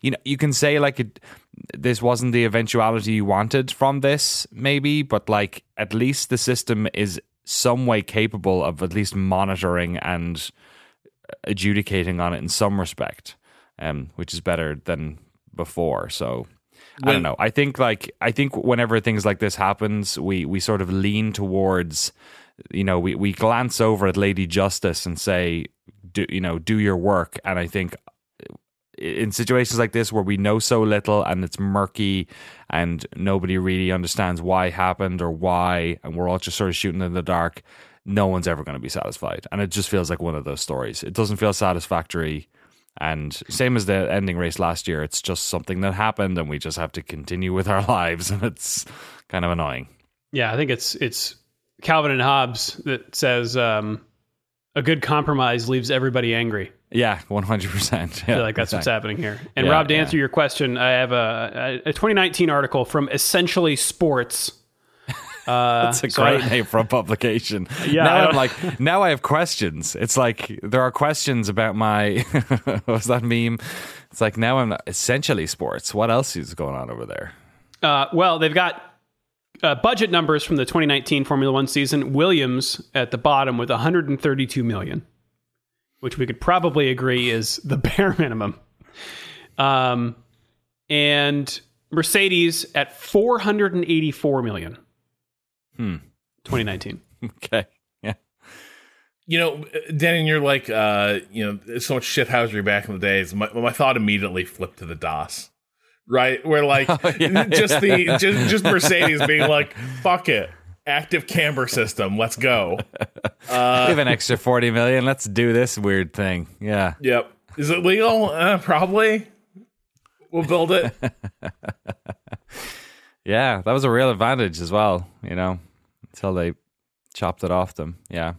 you know you can say like it this wasn't the eventuality you wanted from this maybe but like at least the system is some way capable of at least monitoring and adjudicating on it in some respect um which is better than before so when, I don't know. I think like I think whenever things like this happens, we we sort of lean towards you know, we, we glance over at Lady Justice and say, do, you know, do your work. And I think in situations like this where we know so little and it's murky and nobody really understands why happened or why, and we're all just sort of shooting in the dark, no one's ever going to be satisfied. And it just feels like one of those stories. It doesn't feel satisfactory. And same as the ending race last year, it's just something that happened and we just have to continue with our lives. And it's kind of annoying. Yeah, I think it's it's Calvin and Hobbes that says um, a good compromise leaves everybody angry. Yeah, one hundred percent. I feel like that's what's happening here. And yeah, Rob, to answer your question, I have a, a 2019 article from Essentially Sports. Uh, That's a great name for a publication. Yeah, now I'm like, now I have questions. It's like there are questions about my. what's that meme? It's like now I'm essentially sports. What else is going on over there? Uh, well, they've got uh, budget numbers from the 2019 Formula One season, Williams at the bottom with 132 million, which we could probably agree is the bare minimum. Um, and Mercedes at 484 million. Hmm. 2019. okay. Yeah. You know, Danny, you're like, uh, you know, so much shithousery back in the days. My, my thought immediately flipped to the DAS right? Where like oh, yeah, just yeah. the just just Mercedes being like, "Fuck it." Active camber system. Let's go. Uh, we have an extra 40 million. Let's do this weird thing. Yeah. Yep. Is it legal? Uh, probably. We'll build it. yeah, that was a real advantage as well, you know, until they chopped it off them. Yeah.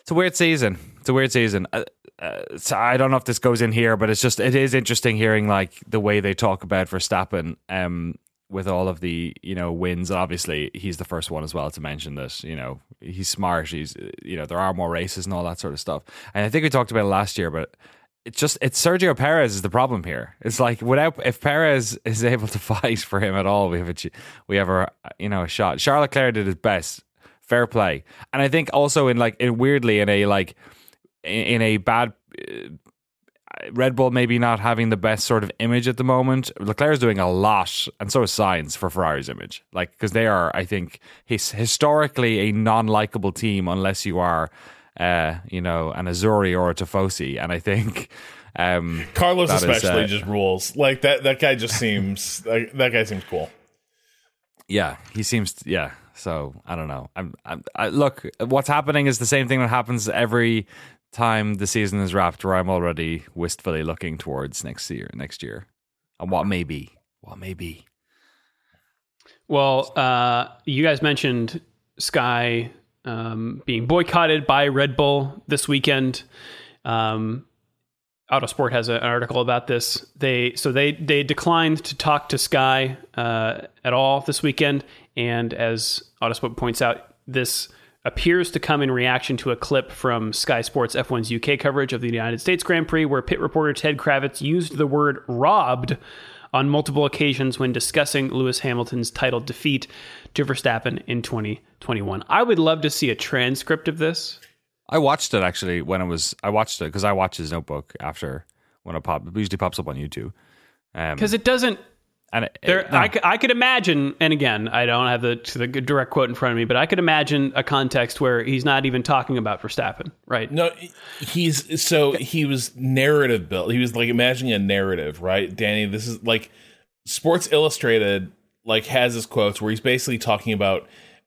It's a weird season. It's a weird season. Uh, so I don't know if this goes in here, but it's just it is interesting hearing like the way they talk about Verstappen um, with all of the you know wins. Obviously, he's the first one as well to mention this. You know, he's smart. He's you know there are more races and all that sort of stuff. And I think we talked about it last year, but it's just it's Sergio Perez is the problem here. It's like without if Perez is able to fight for him at all, we have a we have a you know a shot. Charles Leclerc did his best, fair play, and I think also in like in weirdly in a like in a bad. Uh, Red Bull maybe not having the best sort of image at the moment. Leclerc is doing a lot, and so is Sainz for Ferrari's image. Like because they are, I think, his, historically a non-likable team unless you are uh, you know, an Azzurri or a Tifosi. And I think um, Carlos especially is, uh, just rules. Like that that guy just seems like, that guy seems cool. Yeah, he seems yeah. So I don't know. I'm, I'm I, look. What's happening is the same thing that happens every time the season is wrapped, where I'm already wistfully looking towards next year. Next year, and what may be. What may be. Well, uh, you guys mentioned Sky um, being boycotted by Red Bull this weekend. Um, Autosport has a, an article about this. They so they they declined to talk to Sky uh, at all this weekend, and as Autosport points out, this appears to come in reaction to a clip from Sky Sports F1's UK coverage of the United States Grand Prix, where pit reporter Ted Kravitz used the word "robbed" on multiple occasions when discussing Lewis Hamilton's title defeat to Verstappen in 2021. I would love to see a transcript of this. I watched it actually when it was. I watched it because I watched his notebook after when it pop. It usually pops up on YouTube. Because um, it doesn't and it, there, no. I, I could imagine, and again, I don't have the, the direct quote in front of me, but I could imagine a context where he's not even talking about Verstappen, right? No, he's so he was narrative built. He was like imagining a narrative, right? Danny, this is like Sports Illustrated, like has his quotes where he's basically talking about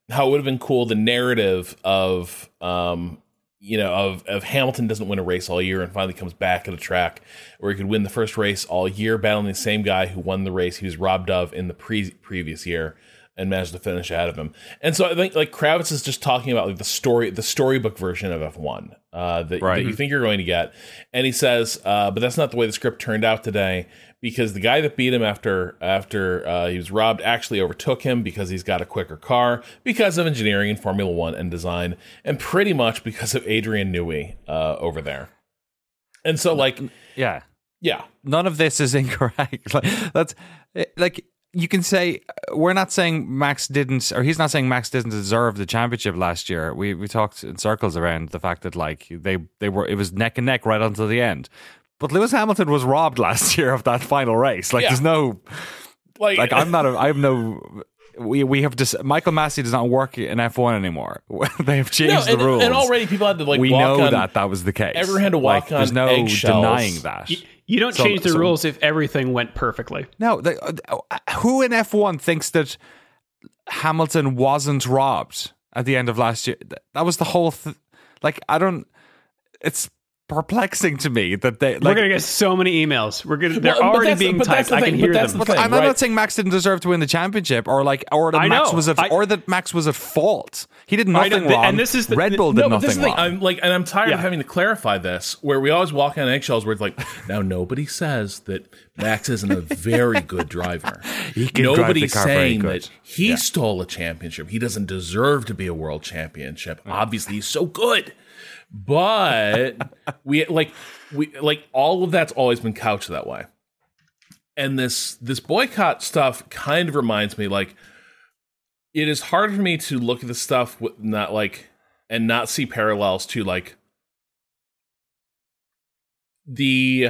how it would have been cool the narrative of um, you know, of, of Hamilton doesn't win a race all year and finally comes back at a track where he could win the first race all year, battling the same guy who won the race he was robbed of in the pre- previous year and managed to finish ahead of him. And so I think like Kravitz is just talking about like the story, the storybook version of F1 uh, that, right. that you think you're going to get. And he says, uh, but that's not the way the script turned out today because the guy that beat him after after uh, he was robbed actually overtook him because he's got a quicker car because of engineering in Formula One and design, and pretty much because of Adrian Newey uh, over there. And so, like, yeah, yeah, none of this is incorrect. like, that's like you can say we're not saying Max didn't, or he's not saying Max didn't deserve the championship last year. We we talked in circles around the fact that like they they were it was neck and neck right until the end. But Lewis Hamilton was robbed last year of that final race. Like, yeah. there's no, like, like I'm not, a, I have no. We we have just Michael Masi does not work in F1 anymore. they have changed no, and, the rules, and already people had to like. We know on, that that was the case. Everyone had to walk like, on. There's no eggshells. denying that. You, you don't so, change the so, rules if everything went perfectly. No, the, uh, who in F1 thinks that Hamilton wasn't robbed at the end of last year? That was the whole. Th- like I don't. It's perplexing to me that they. Like, We're gonna get so many emails. We're gonna. They're well, already being typed. The I can hear them. The thing, I'm right? not saying Max didn't deserve to win the championship, or like, or that Max was at, I, or that Max was at fault. He did nothing wrong. And this is the, Red Bull did no, nothing wrong. I'm like, and I'm tired yeah. of having to clarify this. Where we always walk on eggshells. Where it's like, now nobody says that Max isn't a very good driver. Nobody's saying that he yeah. stole a championship. He doesn't deserve to be a world championship. Mm. Obviously, he's so good but we like we like all of that's always been couched that way. And this this boycott stuff kind of reminds me like it is hard for me to look at the stuff with not like and not see parallels to like the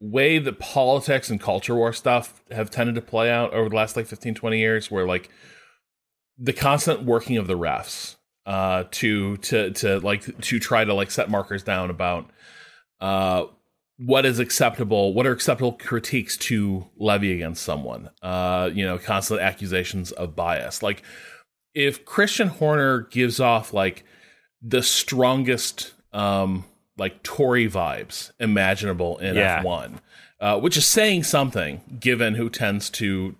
way that politics and culture war stuff have tended to play out over the last like 15 20 years where like the constant working of the refs uh, to to to like to try to like set markers down about uh, what is acceptable, what are acceptable critiques to levy against someone. Uh, you know, constant accusations of bias. Like if Christian Horner gives off like the strongest um like Tory vibes imaginable in yeah. F1, uh, which is saying something given who tends to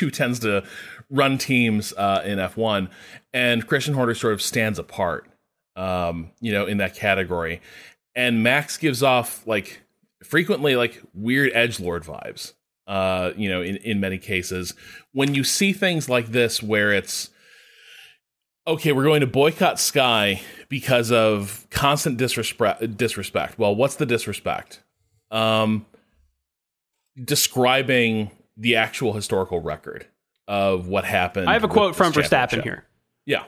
who tends to run teams uh, in F1, and Christian Horner sort of stands apart, um, you know, in that category. And Max gives off like frequently like weird edge lord vibes, uh, you know, in in many cases. When you see things like this, where it's okay, we're going to boycott Sky because of constant disrespect. Disrespect. Well, what's the disrespect? um, describing the actual historical record of what happened. I have a quote from this Verstappen championship. here. Yeah.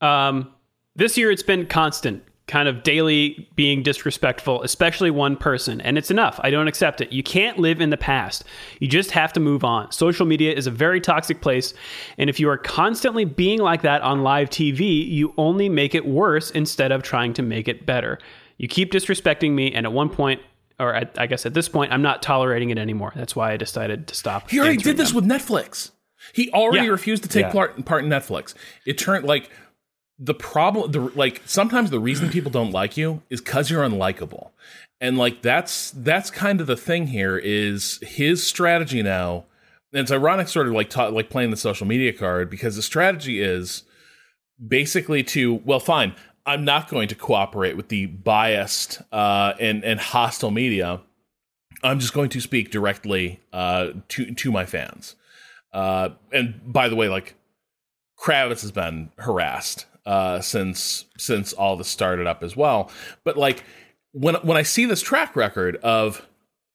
Um, this year it's been constant, kind of daily being disrespectful, especially one person, and it's enough. I don't accept it. You can't live in the past. You just have to move on. Social media is a very toxic place, and if you are constantly being like that on live TV, you only make it worse instead of trying to make it better. You keep disrespecting me, and at one point, or at, I guess at this point, I'm not tolerating it anymore. That's why I decided to stop. He already did this them. with Netflix. He already Yeah. refused to take Yeah. part, part in Netflix. It turned like the problem. The like sometimes the reason people don't like you is because you're unlikable, and like that's that's kind of the thing here. Is his strategy now? And it's ironic, sort of like ta- like playing the social media card because the strategy is basically to well, fine. I'm not going to cooperate with the biased uh, and and hostile media. I'm just going to speak directly uh, to to my fans. Uh, and by the way, like Kravitz has been harassed uh, since since all this started up as well. But like when when I see this track record of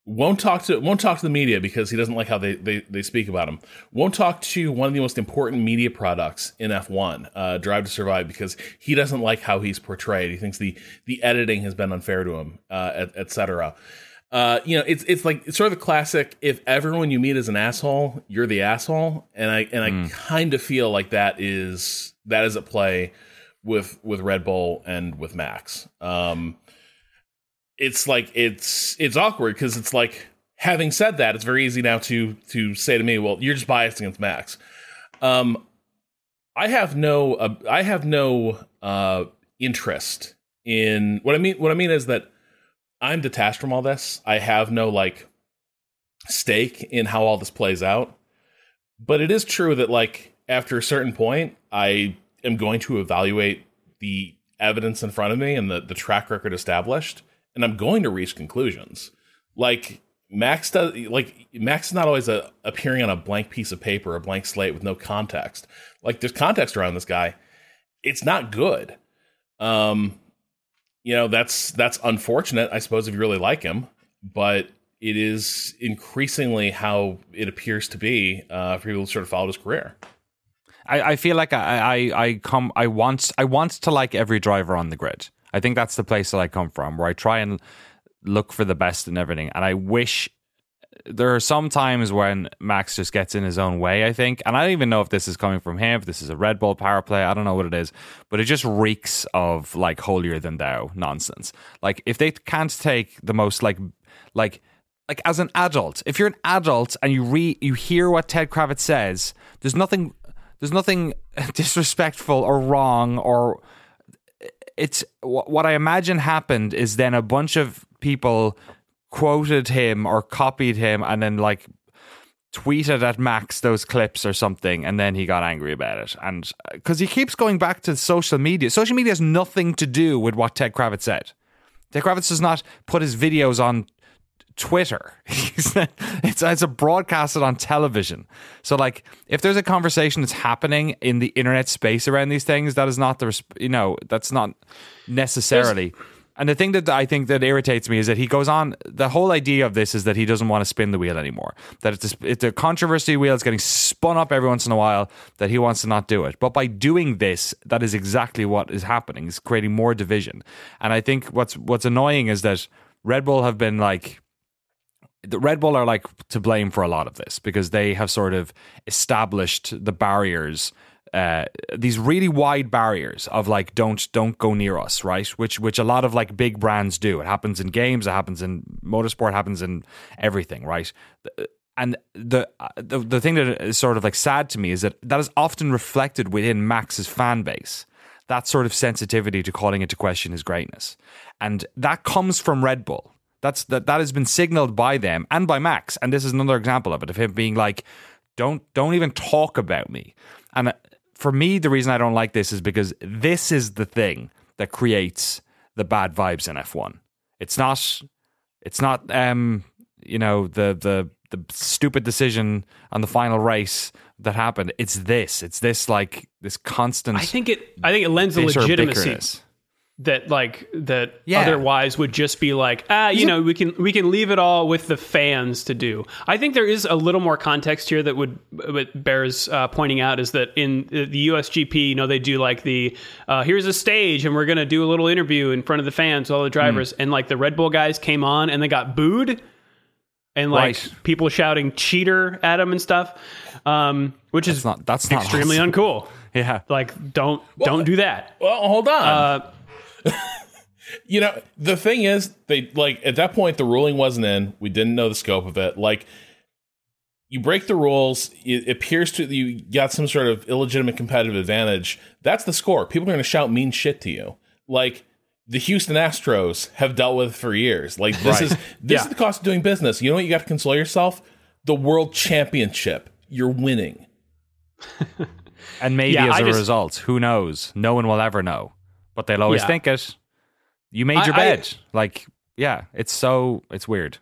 won't talk to won't talk to the media because he doesn't like how they, they, they speak about him. Won't talk to one of the most important media products in F1, uh, Drive to Survive, because he doesn't like how he's portrayed. He thinks the the editing has been unfair to him, uh, et, et. Uh, you know, it's it's like it's sort of the classic. If everyone you meet is an asshole, you're the asshole, and I and I kind of feel like that is that is at play with with Red Bull and with Max. Um, it's like it's it's awkward because it's like having said that, it's very easy now to to say to me, well, you're just biased against Max. Um, I have no uh, I have no uh, interest in what I mean. What I mean is that I'm detached from all this. I have no like stake in how all this plays out. But it is true that like after a certain point, I am going to evaluate the evidence in front of me and the, the track record established, and I'm going to reach conclusions. Like Max does like Max is not always a, appearing on a blank piece of paper, a blank slate with no context. Like there's context around this guy. It's not good. Um you know, that's that's unfortunate, I suppose, if you really like him, but it is increasingly how it appears to be uh, for people who sort of followed his career. I, I feel like I, I I come I want I want to like every driver on the grid. I think that's the place that I come from, where I try and look for the best in everything. And I wish there are some times when Max just gets in his own way, I think. And I don't even know if this is coming from him, if this is a Red Bull power play. I don't know what it is. But it just reeks of like holier than thou nonsense. Like if they can't take the most like like like as an adult, if you're an adult and you re you hear what Ted Kravitz says, there's nothing there's nothing disrespectful or wrong or it's what I imagine happened is then a bunch of people quoted him or copied him and then like tweeted at Max those clips or something and then he got angry about it and uh, because he keeps going back to social media social media has nothing to do with what Ted Kravitz said Ted Kravitz does not put his videos on Twitter. it's, it's a broadcasted on television. So, like, if there's a conversation that's happening in the internet space around these things, that is not the, you know, that's not necessarily. And the thing that I think that irritates me is that he goes on. The whole idea of this is that he doesn't want to spin the wheel anymore. That it's a, it's a controversy wheel. It's getting spun up every once in a while. That he wants to not do it. But by doing this, that is exactly what is happening. It's creating more division. And I think what's what's annoying is that Red Bull have been like the Red Bull are like to blame for a lot of this because they have sort of established the barriers, uh, these really wide barriers of like don't don't go near us, right? Which which a lot of like big brands do. It happens in games, it happens in motorsport, it happens in everything, right? And the, the the thing that is sort of like sad to me is that that is often reflected within Max's fan base that sort of sensitivity to calling into question his greatness. And that comes from Red Bull. That's that that has been signaled by them and by Max. And this is another example of it of him being like, "Don't don't even talk about me." And uh, for me, the reason I don't like this is because this is the thing that creates the bad vibes in F1. It's not. It's not. Um, you know the the the stupid decision on the final race that happened. It's this. It's this like this constant. I think it. I think it lends a legitimacy. That like that Yeah. otherwise would just be like ah you know we can we can leave it all with the fans to do i think there is a little more context here that would what bears uh, pointing out is that in the usgp you know they do like the uh, here's a stage and we're gonna do a little interview in front of the fans all the drivers Hmm. and like the red bull guys came on and they got booed and like Right. people shouting cheater at them and stuff um, which is That's not that's not extremely awesome. uncool Yeah. like don't don't do that Well, hold on. uh, you know, the thing is, they like at that point the ruling wasn't in. We didn't know the scope of it. Like, you break the rules. It appears to you got some sort of illegitimate competitive advantage. That's the score. People are going to shout mean shit to you. Like the Houston Astros have dealt with for years. Like this Right. is this Yeah. is the cost of doing business. You know what? You got to console yourself. The World Championship. You're winning. And maybe Yeah, as I a just- result, who knows? No one will ever know. But they'll always Yeah. think it. You made I- your I- bed. like, yeah, it's so it's weird.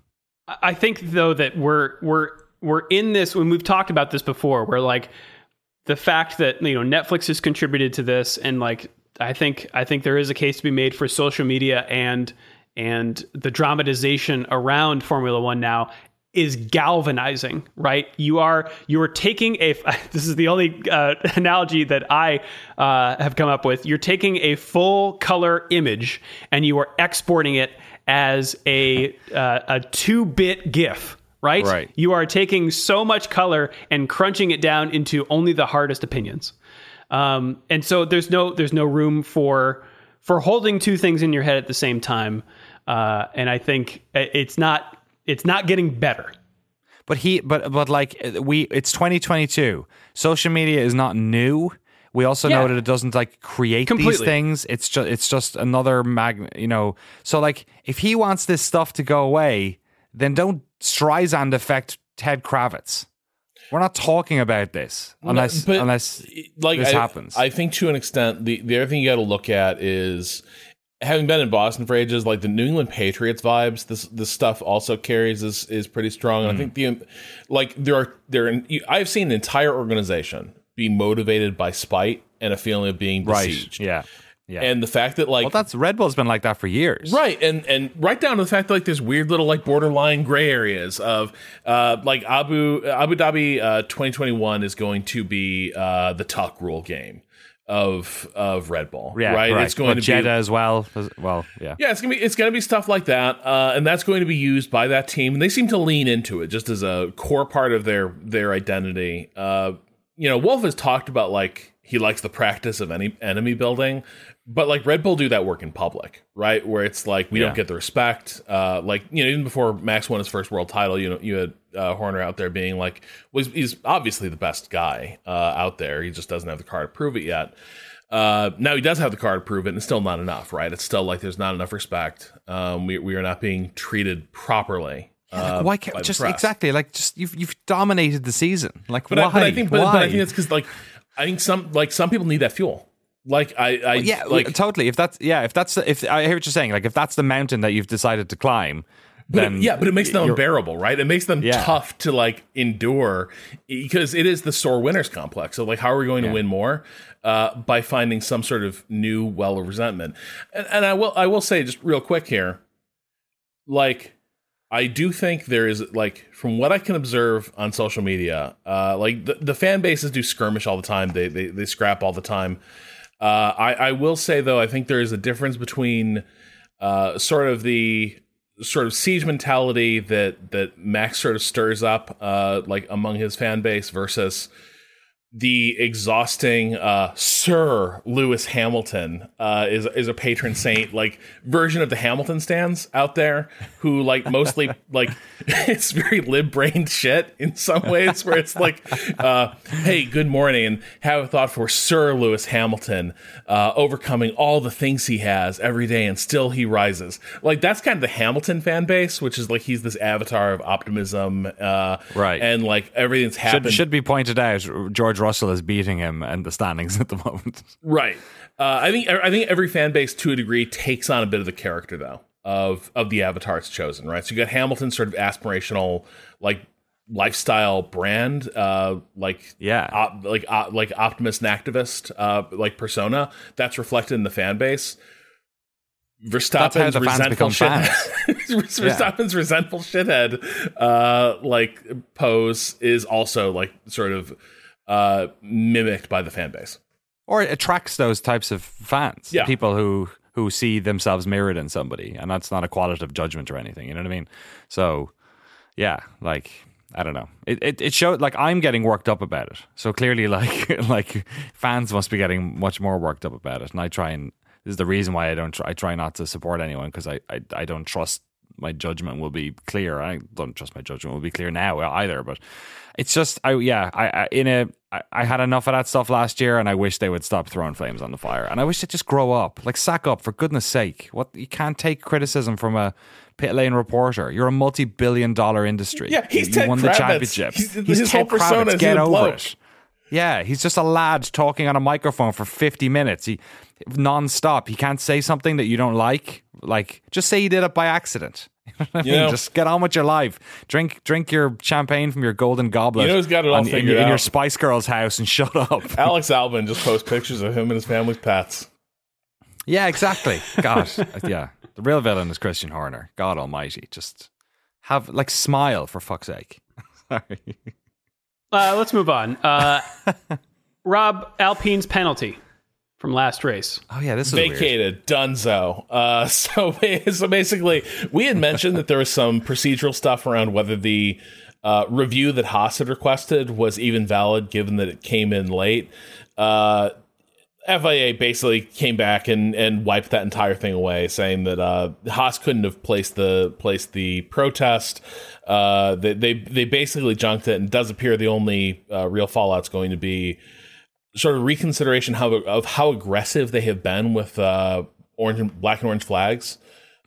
I think though that we're we're we're in this when we've talked about this before. Where like the fact that you know Netflix has contributed to this, and like I think I think there is a case to be made for social media and and the dramatization around Formula One now is galvanizing right? You are you are taking a this is the only uh, analogy that i uh, have come up with. You're taking a full color image and you are exporting it as a uh, a two bit gif right? Right. you are taking so much color and crunching it down into only the hardest opinions. Um, and so there's no there's no room for for holding two things in your head at the same time. Uh, and i think it's not it's not getting better But he, but but like we, it's 2022. Social media is not new. We also Yeah. know that it doesn't like create these things. It's just it's just another mag. You know, so like if he wants this stuff to go away, then don't Streisand affect Ted Kravitz. We're not talking about this unless but- unless like this I, happens. I think to an extent, the the other thing you got to look at is having been in Boston for ages, like the New England Patriots vibes. This this stuff also carries is is pretty strong. Mm. And I think the like there are there I've seen an entire organization be motivated by spite and a feeling of being right. besieged. Yeah. Yeah. And the fact that like well, that's Red Bull's been like that for years. Right, and and right down to the fact that like there's weird little like borderline gray areas of uh like Abu Abu Dhabi uh 2021 is going to be uh the tuck rule game of of Red Bull. Yeah. right. Right. It's going to Jeddah be as well. Well, yeah. yeah, it's gonna be it's gonna be stuff like that, uh, and that's going to be used by that team. And they seem to lean into it just as a core part of their their identity. Uh, you know, Wolf has talked about like he likes the practice of any enemy building, but like Red Bull do that work in public, right? Where it's like we Yeah. don't get the respect. Uh, like you know, even before Max won his first world title, you know, you had uh, Horner out there being like, well, he's, he's obviously the best guy uh, out there. He just doesn't have the car to prove it yet. Uh, now he does have the car to prove it, and it's still not enough, right? It's still like there's not enough respect. Um, we we are not being treated properly. uh, why can't the just press. exactly like just you've you've dominated the season. Like But why? I, but I think, but, why? but I think it's because like I think some like some people need that fuel. Like I, I yeah, like totally. If that's yeah, if that's if I hear what you're saying, like if that's the mountain that you've decided to climb, But then it, yeah, but it makes them unbearable, right? It makes them Yeah. tough to like endure because it is the sore winners complex. So like, how are we going Yeah. to win more? Uh, by finding some sort of new well of resentment. And, and I will, I will say just real quick here, like, I do think there is like from what I can observe on social media, uh, like the, the fan bases do skirmish all the time. They they, they scrap all the time. Uh, I, I will say though, I think there is a difference between uh, sort of the sort of siege mentality that that Max sort of stirs up, uh, like among his fan base, versus the exhausting uh, Sir Lewis Hamilton uh, is is a patron saint like version of the Hamilton stands out there who like mostly like it's very lib brained shit in some ways where it's like uh, hey good morning and have a thought for Sir Lewis Hamilton uh, overcoming all the things he has every day and still he rises like that's kind of the Hamilton fan base which is like he's this avatar of optimism uh, Right. and like everything's should, happened should be pointed out. George Russell is beating him in the standings at the moment. Right. Uh, I think I think every fan base to a degree takes on a bit of the character though of of the avatar it's chosen. Right. So you got Hamilton's sort of aspirational like lifestyle brand, uh, like Yeah. op, like uh, like optimist and activist, uh, like persona that's reflected in the fan base. Verstappen's resentful shithead. Verstappen's resentful shithead uh, like pose is also like sort of uh, mimicked by the fan base. or it attracts those types of fans Yeah. people who who see themselves mirrored in somebody and that's not a qualitative judgment or anything you know what i mean so yeah like i don't know it, it it showed like i'm getting worked up about it so clearly like like fans must be getting much more worked up about it and i try and this is the reason why i don't try, i try not to support anyone because I, I i don't trust my judgment will be clear. I don't trust my judgment will be clear now either but it's just I yeah I, I in a I, I had enough of that stuff last year and I wish they would stop throwing flames on the fire. And I wish they'd just grow up like sack up for goodness sake. What you can't take criticism from a pit lane reporter. You're a multi-billion dollar industry. Yeah, he's you Ted won the Kravitz. championship He's- he's his Ted whole persona Kravitz. is get over bloke. it yeah, he's just a lad talking on a microphone for 50 minutes. He non-stop. He can't say something that you don't like. Like just say he did it by accident. You know I mean? know- just get on with your life. Drink drink your champagne from your golden goblet. You know who's got it all on- in, figured in your out? Spice Girls house and shut up. Alex Albon just posts pictures of him and his family's pets. yeah, exactly. God, uh, yeah. The real villain is Christian Horner. God Almighty, just have like smile for fuck's sake. Sorry. Uh, let's move on. Uh, Rob Alpine's penalty from last race. Oh yeah, this is weird. vacated dunzo uh so so basically we had mentioned that there was some procedural stuff around whether the uh, review that Haas had requested was even valid given that it came in late uh FIA basically came back and, and wiped that entire thing away, saying that uh, Haas couldn't have placed the placed the protest. Uh, they, they they basically junked it, and it does appear the only uh, real fallout's going to be sort of reconsideration how of how aggressive they have been with uh, orange and black and orange flags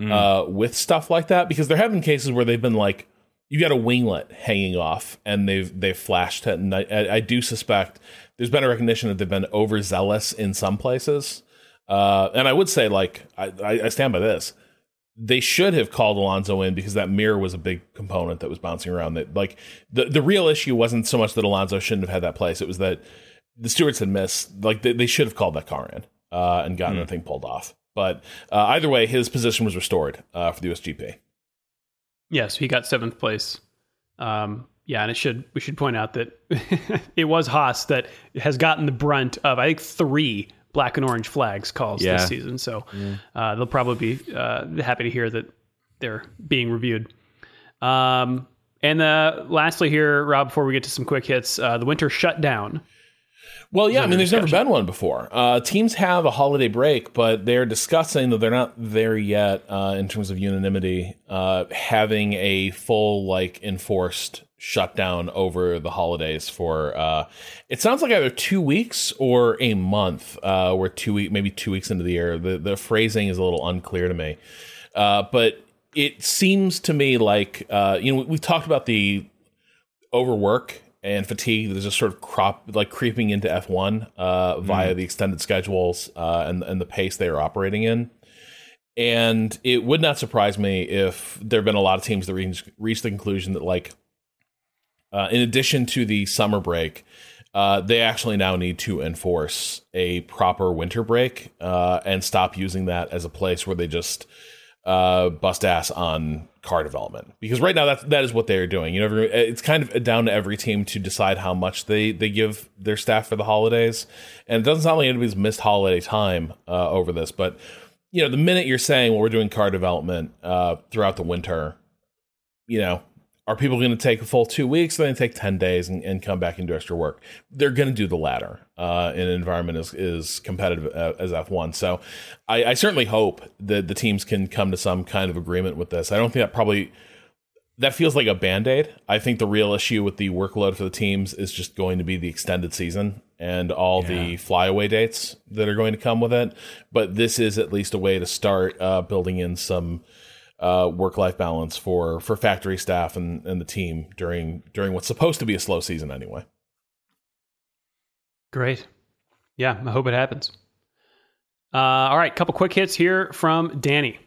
uh, with stuff like that because there have been cases where they've been like you got a winglet hanging off and they've they've flashed it and I, I, I do suspect there's been a recognition that they've been overzealous in some places uh, and I would say like I, I stand by this they should have called Alonso in because that mirror was a big component that was bouncing around. That like the the real issue wasn't so much that Alonso shouldn't have had that place; it was that the stewards had missed. Like they, they should have called that car in uh, and gotten the thing pulled off. But uh, either way, his position was restored uh, for the USGP. Yes, he got seventh place. Um, yeah, and it should we should point out that it was Haas that has gotten the brunt of I think three black and orange flags calls Yeah. this season. So uh, they'll probably be uh, happy to hear that they're being reviewed. Um, and uh, lastly, here, Rob, before we get to some quick hits, uh, the winter shutdown. Well, yeah, I mean, there's never been one before. Uh, teams have a holiday break, but they're discussing that they're not there yet uh, in terms of unanimity. Uh, having a full, like, enforced shutdown over the holidays for uh, it sounds like either two weeks or a month. Uh, we're two week, maybe two weeks into the year. The the phrasing is a little unclear to me, uh, but it seems to me like uh, you know we, we've talked about the overwork and fatigue that is just sort of crop like creeping into F1 uh, via the extended schedules uh, and and the pace they are operating in. And it would not surprise me if there have been a lot of teams that reach, reach the conclusion that like uh, in addition to the summer break, uh, they actually now need to enforce a proper winter break uh, and stop using that as a place where they just uh, bust ass on car development. Because right now that that is what they are doing. You know, it's kind of down to every team to decide how much they they give their staff for the holidays, and it doesn't sound like anybody's missed holiday time uh, over this. But you know, the minute you're saying, "Well, we're doing car development uh, throughout the winter," you know, are people going to take a full two weeks? Then take ten days and, and come back and do extra work. They're going to do the latter uh, in an environment as is competitive uh, as F one. So, I, I certainly hope that the teams can come to some kind of agreement with this. I don't think that probably that feels like a band aid. I think the real issue with the workload for the teams is just going to be the extended season and all the flyaway dates that are going to come with it. But this is at least a way to start uh, building in some uh, work life balance for for factory staff and, and the team during during what's supposed to be a slow season anyway. Great. Yeah, I hope it happens. Uh, all right, couple quick hits here from Danny.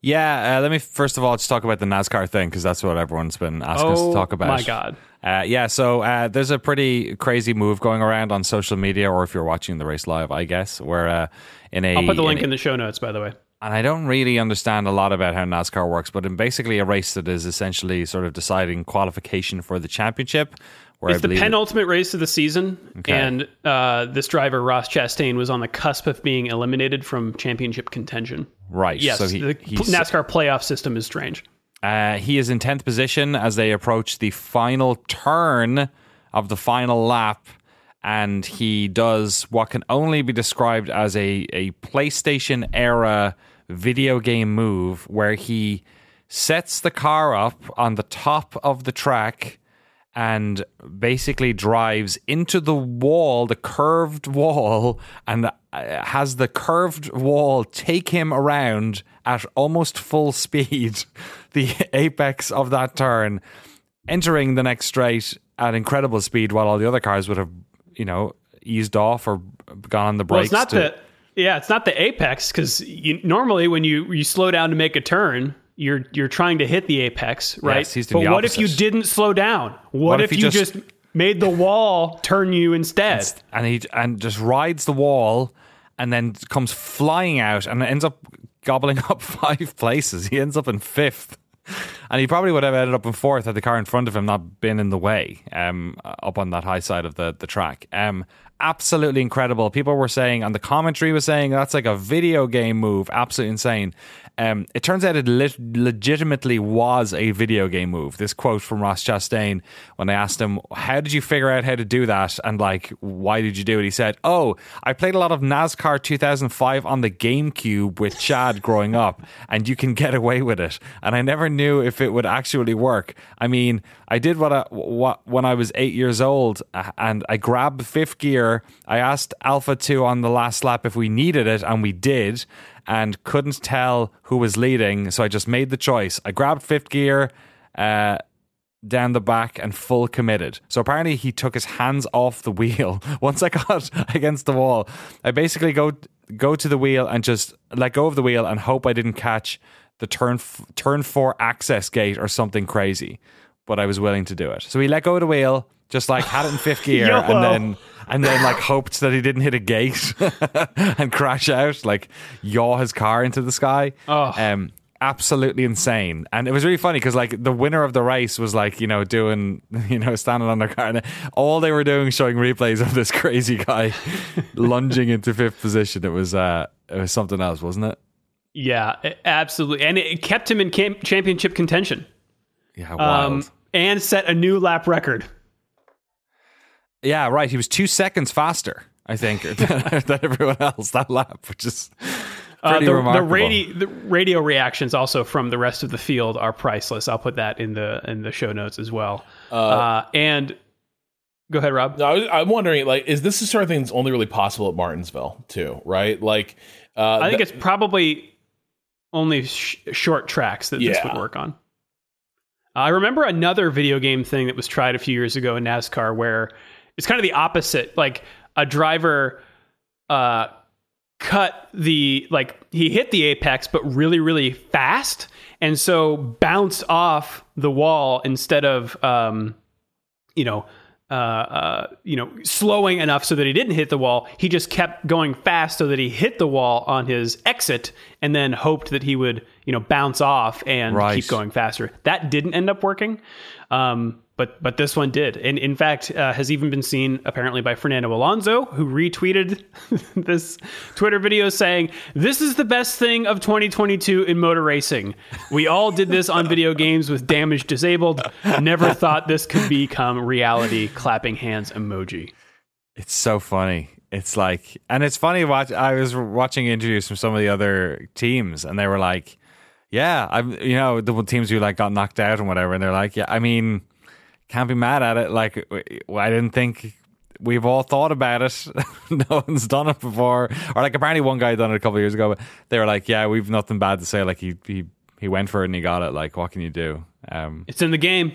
Yeah, uh, let me first of all just talk about the NASCAR thing because that's what everyone's been asking us Oh to talk about. my God. Uh, yeah, so uh, there's a pretty crazy move going around on social media, or if you're watching the race live, I guess, where uh, in a I'll put the link in, in the show notes, by the way. And I don't really understand a lot about how NASCAR works, but in basically a race that is essentially sort of deciding qualification for the championship. Where it's I the penultimate race of the season, and uh, this driver Ross Chastain was on the cusp of being eliminated from championship contention. right. Yes, so he, the NASCAR playoff system is strange. Uh, he is in 10th position as they approach the final turn of the final lap. And he does what can only be described as a, a PlayStation era video game move where he sets the car up on the top of the track and basically drives into the wall, the curved wall, and uh, has the curved wall take him around at almost full speed, the apex of that turn, entering the next straight at incredible speed while all the other cars would have, you know, eased off or gone on the Well, brakes. it's not to- the yeah, it's not the apex because normally when you you slow down to make a turn, you're you're trying to hit the apex, right? Yes, but what if you didn't slow down? What, What if, if you just- just, made the wall turn you instead? and he and just rides the wall and then comes flying out and ends up gobbling up five places. He ends up in fifth. And he probably would have ended up in fourth had the car in front of him not been in the way, um, up on that high side of the, the track. Um, absolutely incredible. People were saying, and the commentary was saying that's like a video game move. Absolutely insane. Um, it turns out it le- legitimately was a video game move. This quote from Ross Chastain when I asked him, "How did you figure out how to do that?" and like, "Why did you do it?" He said, "Oh, I played a lot of NASCAR 2005 on the GameCube with Chad growing up, and you can get away with it. And I never knew if it would actually work. I mean, I did what I, what when I was eight years old, uh, and I grabbed fifth gear. I asked Alpha Two on the last lap if we needed it, and we did." And couldn't tell who was leading, so I just made the choice. I grabbed fifth gear, uh, down the back and full committed. So apparently he took his hands off the wheel. Once I got against the wall, I basically go go to the wheel and just let go of the wheel and hope I didn't catch the turn f- turn 4 access gate or something crazy. But I was willing to do it. So he let go of the wheel, just like had it in fifth gear and then and then like hoped that he didn't hit a gate and crash out, like yaw his car into the sky. Oh. Um, absolutely insane. And it was really funny because like the winner of the race was like, you know, doing, you know, standing on their car and all they were doing was showing replays of this crazy guy lunging into fifth position. It was, uh, it was something else, wasn't it? Yeah, absolutely, and it kept him in camp- championship contention, Yeah, wild. um, and set a new lap record. Yeah, right. He was two seconds faster, I think, than, than everyone else that lap, which is Uh, pretty the, the, remarkable. radio, the radio reactions also from the rest of the field are priceless. I'll put that in the in the show notes as well. Uh, and go ahead, Rob. I was, I'm wondering, like, is this the sort of thing that's only really possible at Martinsville too? Right? Like, uh, I think th- it's probably only sh- short tracks that this would work on. I remember another video game thing that was tried a few years ago in NASCAR where it's kind of the opposite. Like a driver uh, cut the like he hit the apex, but really really fast, and so bounced off the wall instead of um, you know. Uh, uh, you know, slowing enough so that he didn't hit the wall. He just kept going fast so that he hit the wall on his exit, and then hoped that he would, you know, bounce off and Right. keep going faster. That didn't end up working, um, but but this one did, and in fact uh, has even been seen apparently by Fernando Alonso, who retweeted this Twitter video saying, "This is the best thing of 2022 in motor racing. We all did this on video games with damage disabled. Never thought this could become reality." Clapping hands emoji. It's so funny. It's like, and it's funny. Watch. I was watching interviews from some of the other teams, and they were like, "Yeah, I'm." You know, the teams who like got knocked out and whatever, and they're like, "Yeah, I mean, can't be mad at it. Like, I didn't think." We've all thought about it. no one's done it before, or like apparently one guy done it a couple of years ago. But they were like, "Yeah, we've nothing bad to say. Like he he he went for it and he got it. Like, what can you do?" Um, It's in the game.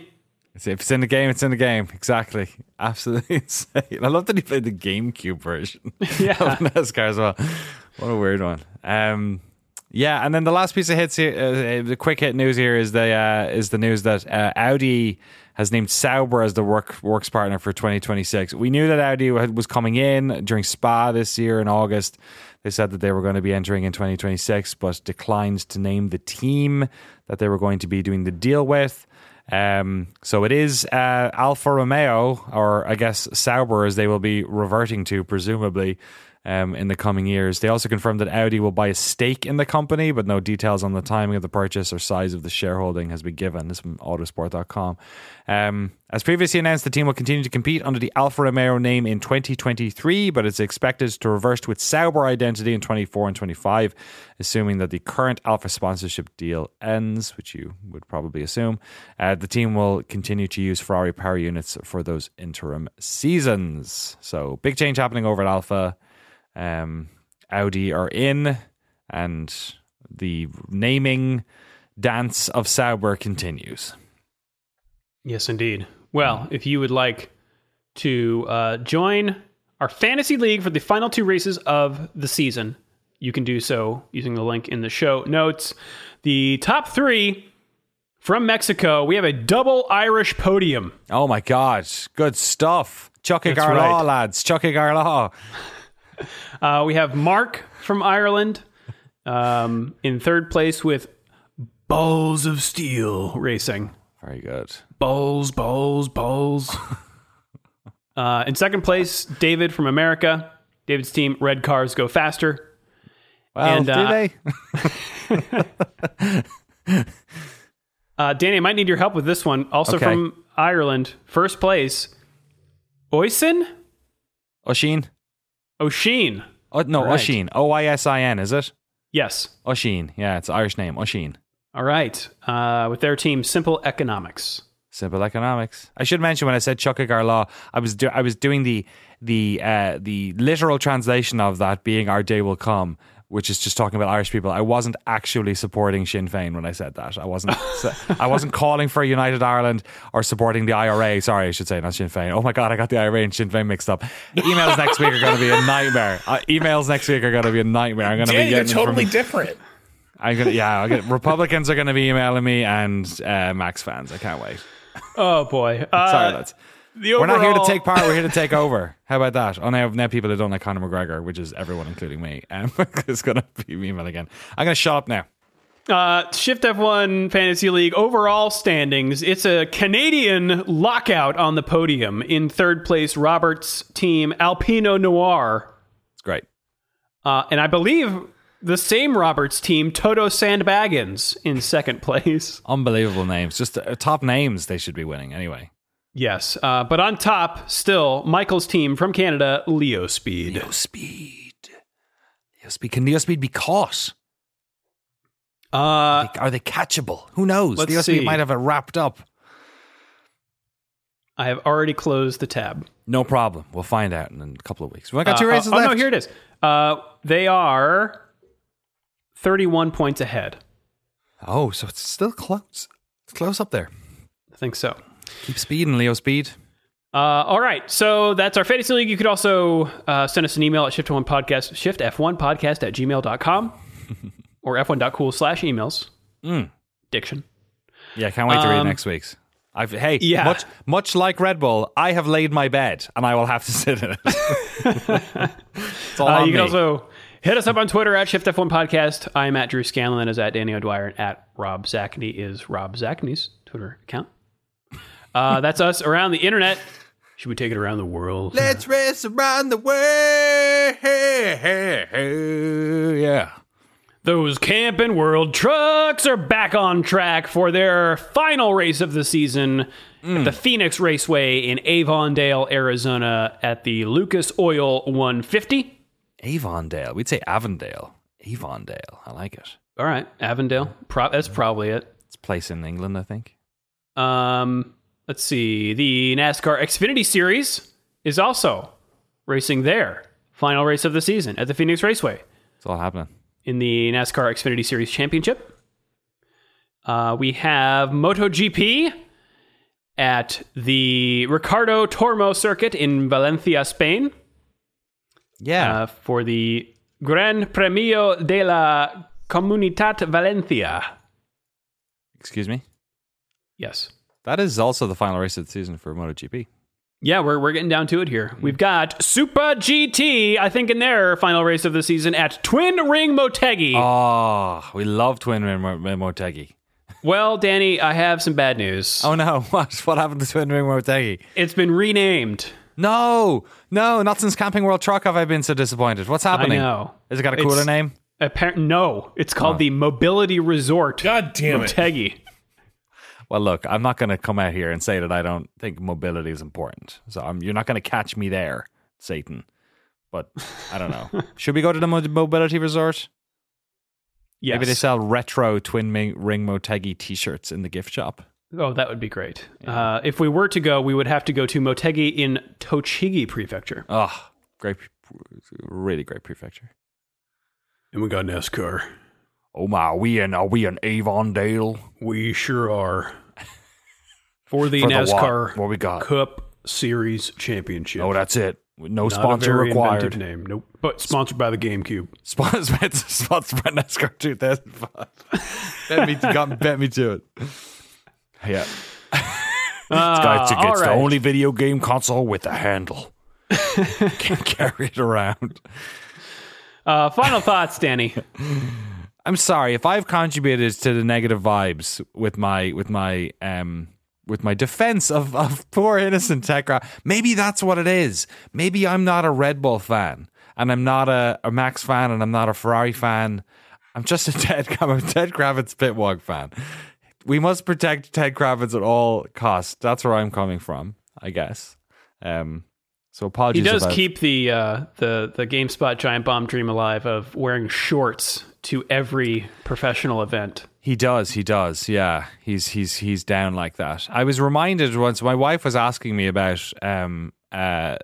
it's- If it's in the game, it's in the game. Exactly. Absolutely insane. I love that he played the GameCube version Yeah. of NASCAR as well. What a weird one. Um, Yeah, and then the last piece of hits here, uh, the quick hit news here is the uh, is the news that uh, Audi has named Sauber as the work works partner for 2026. We knew that Audi was coming in during Spa this year in August. They said that they were going to be entering in 2026, but declined to name the team that they were going to be doing the deal with. Um, so it is uh, Alfa Romeo, or I guess Sauber, as they will be reverting to, presumably, um, in the coming years. They also confirmed that Audi will buy a stake in the company, but no details on the timing of the purchase or size of the shareholding has been given. This from Autosport.com. Um, as previously announced, the team will continue to compete under the Alfa Romeo name in 2023, but it's expected to reverse to its Sauber identity in 24 and 25, assuming that the current Alfa sponsorship deal ends, which you would probably assume. Uh, the team will continue to use Ferrari power units for those interim seasons. So, big change happening over at Alfa um, Audi are in, and the naming dance of Sauber continues. Yes, indeed. Well, if you would like to uh, join our fantasy league for the final two races of the season, you can do so using the link in the show notes. The top three from Mexico, we have a double Irish podium. Oh my God, good stuff. Chucky Garlaw, right. lads. Chucky Garlaw. Uh, we have Mark from Ireland um, in third place with Balls of Steel Racing. Very good. Balls, balls, balls. uh, in second place, David from America. David's team, Red Cars Go Faster. Well, and, do uh, they? uh, Danny, I might need your help with this one. Also okay. from Ireland, first place, Oisin? Oisin. Oisin. Oh, no, right. Oisin. O I S I N, is it? Yes. Oisin. Yeah, it's an Irish name. Oisin. All right. Uh, with their team, Simple Economics. Simple Economics. I should mention when I said Chuck Law, I was do- I was doing the the uh, the literal translation of that being "Our day will come," which is just talking about Irish people. I wasn't actually supporting Sinn Féin when I said that. I wasn't. I wasn't calling for a United Ireland or supporting the IRA. Sorry, I should say not Sinn Féin. Oh my god, I got the IRA and Sinn Féin mixed up. Emails next week are going to be a nightmare. Uh, emails next week are going to be a nightmare. I'm going to be getting totally from, different. I'm gonna yeah. I'll get, Republicans are going to be emailing me and uh, Max fans. I can't wait. Oh boy. Uh, Sorry, lads. Overall... We're not here to take part. We're here to take over. How about that? Oh, now, now people that don't like Conor McGregor, which is everyone, including me, um, is going to be email again. I'm going to shut up now. Uh, Shift F1 Fantasy League overall standings. It's a Canadian lockout on the podium. In third place, Robert's team, Alpino Noir. It's great. Uh, and I believe the same Roberts team, Toto Sandbaggins, in second place. Unbelievable names. Just uh, top names they should be winning anyway. Yes. Uh, but on top, still, Michael's team from Canada, Leo Speed. Leo Speed. Leo Speed. Can Leo Speed be caught? Uh, are, they, are they catchable? Who knows? Leo see. Speed might have it wrapped up. I have already closed the tab. No problem. We'll find out in a couple of weeks. We got two uh, races oh, left. Oh, no, here it is. Uh, they are 31 points ahead. Oh, so it's still close. It's close up there. I think so. Keep speeding, Leo Speed. Uh, all right, so that's our fantasy league. You could also uh, send us an email at shift1 podcast, shiftf1podcast at gmail.com or f1.cool slash emails. Mm. Diction. Yeah, can't wait to read um, next week's. I've, hey, yeah. much much like Red Bull, I have laid my bed and I will have to sit in it. uh, you can also hit us up on Twitter at ShiftF1 Podcast. I'm at Drew Scanlon is at Danny O'Dwyer and at Rob Zacny is Rob Zacny's Twitter account. Uh, that's us around the internet. Should we take it around the world? Let's race around the world. Yeah. Those camping world trucks are back on track for their final race of the season mm. at the Phoenix Raceway in Avondale, Arizona at the Lucas Oil 150. Avondale. We'd say Avondale. Avondale. I like it. All right. Avondale. Pro- that's probably it. It's a place in England, I think. Um, let's see. The NASCAR Xfinity Series is also racing there. Final race of the season at the Phoenix Raceway. It's all happening. In the NASCAR Xfinity Series Championship. Uh, we have MotoGP at the Ricardo Tormo circuit in Valencia, Spain. Yeah. Uh, for the Gran Premio de la Comunitat Valencia. Excuse me. Yes. That is also the final race of the season for MotoGP. Yeah, we're, we're getting down to it here. Mm-hmm. We've got Super GT, I think, in their final race of the season at Twin Ring Motegi. Oh, we love Twin Ring Motegi. Well, Danny, I have some bad news. Oh no, what? What happened to Twin Ring Motegi? It's been renamed. No, no, not since Camping World Truck have I been so disappointed. What's happening? I know. Has it got a cooler It's- name? Appar- no, it's called oh. the Mobility Resort God damn it. Motegi. Well, look, I'm not going to come out here and say that I don't think mobility is important. So I'm, you're not going to catch me there, Satan. But I don't know. Should we go to the mobility resort? Yes. Maybe they sell retro Twin Ring Motegi T-shirts in the gift shop. Oh, that would be great. Uh, if we were to go, we would have to go to Motegi in Tochigi Prefecture. Oh, great, really great prefecture. And we got NASCAR. Oh my, are we in? Are we in Avondale? We sure are. For the For the NASCAR what? What we got? Cup Series Championship. Oh, that's it. No Not sponsor required. name. Nope. But sponsored by the GameCube. Sponsored, sponsored by NASCAR 2005. bet me, got, bet me to it. Yeah. Uh, it's the right. only video game console with a handle. Can't carry it around. Uh, final thoughts, Danny. I'm sorry if I've contributed to the negative vibes with my with my um with my defense of, of poor innocent Tekra. Maybe that's what it is. Maybe I'm not a Red Bull fan and I'm not a, a Max fan and I'm not a Ferrari fan. I'm just a Ted I'm a Ted Kravitz Pitwalk fan. We must protect Ted Kravitz at all costs. That's where I'm coming from, I guess. Um so apologies. He does I've- keep the uh, the the GameSpot giant bomb dream alive of wearing shorts to every professional event. He does. He does. Yeah, he's he's he's down like that. I was reminded once. My wife was asking me about um uh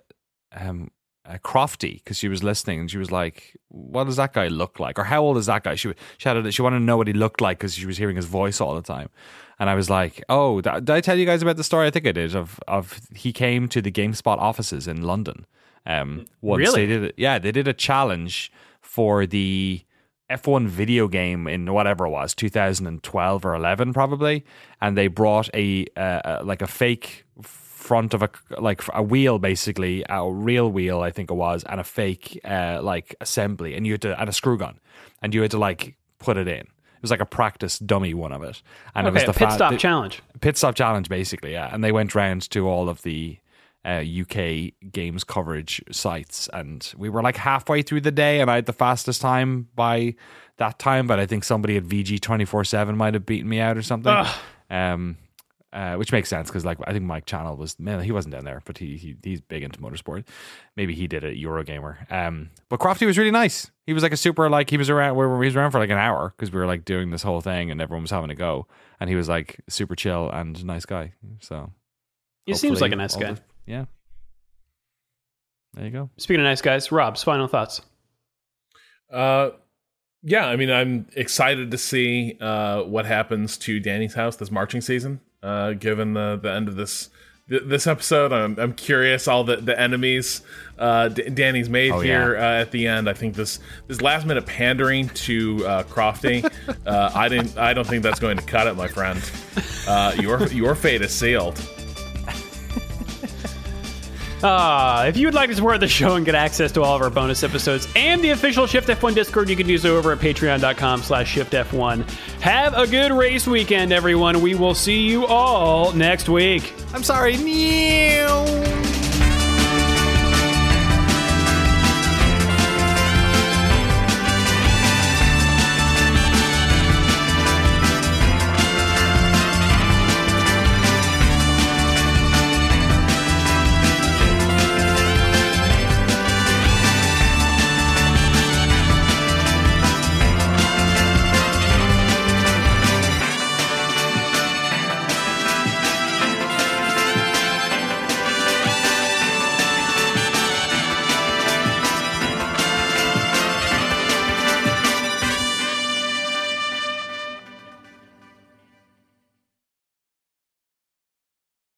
um uh, Crofty because she was listening and she was like, "What does that guy look like?" Or how old is that guy? She she had she wanted to know what he looked like because she was hearing his voice all the time. And I was like, "Oh, th- did I tell you guys about the story? I think I did. Of of he came to the GameSpot offices in London. Um, once Really? they did it. Yeah, they did a challenge for the F1 video game in whatever it was, 2012 or 11 probably, and they brought a uh, uh, like a fake front of a like a wheel basically, a real wheel I think it was, and a fake uh, like assembly, and you had to and a screw gun, and you had to like put it in. It was like a practice dummy one of it, and it was the pit fa- stop the- challenge. pit stop challenge basically yeah and they went round to all of the uh, UK games coverage sites. And we were like halfway through the day and I had the fastest time by that time but I think somebody at VG 24/7 might have beaten me out or something. Um uh, which makes sense because like I think Mike Channell was man he wasn't down there but he, he he's big into motorsport. Maybe he did it Eurogamer. Um but Crofty was really nice. He was like a super like he was around where he was around for like an hour because we were like doing this whole thing and everyone was having a go. And he was like super chill and nice guy so He seems like a nice guy. the- yeah there you go Speaking of nice guys, Rob's final thoughts. Uh, yeah, I mean, I'm excited to see uh, what happens to Danny's house this marching season. Uh, given the the end of this th- this episode, I'm I'm curious all the the enemies uh, D- Danny's made Oh, here uh, at the end. I think this this last minute pandering to uh, Crofty, uh, I didn't I don't think that's going to cut it, my friend. Uh, your your fate is sealed. Ah, if you would like to support the show and get access to all of our bonus episodes and the official Shift F1 Discord, you can do so over at patreon.com slash shiftf1. Have a good race weekend, everyone. We will see you all next week. I'm sorry. Meow.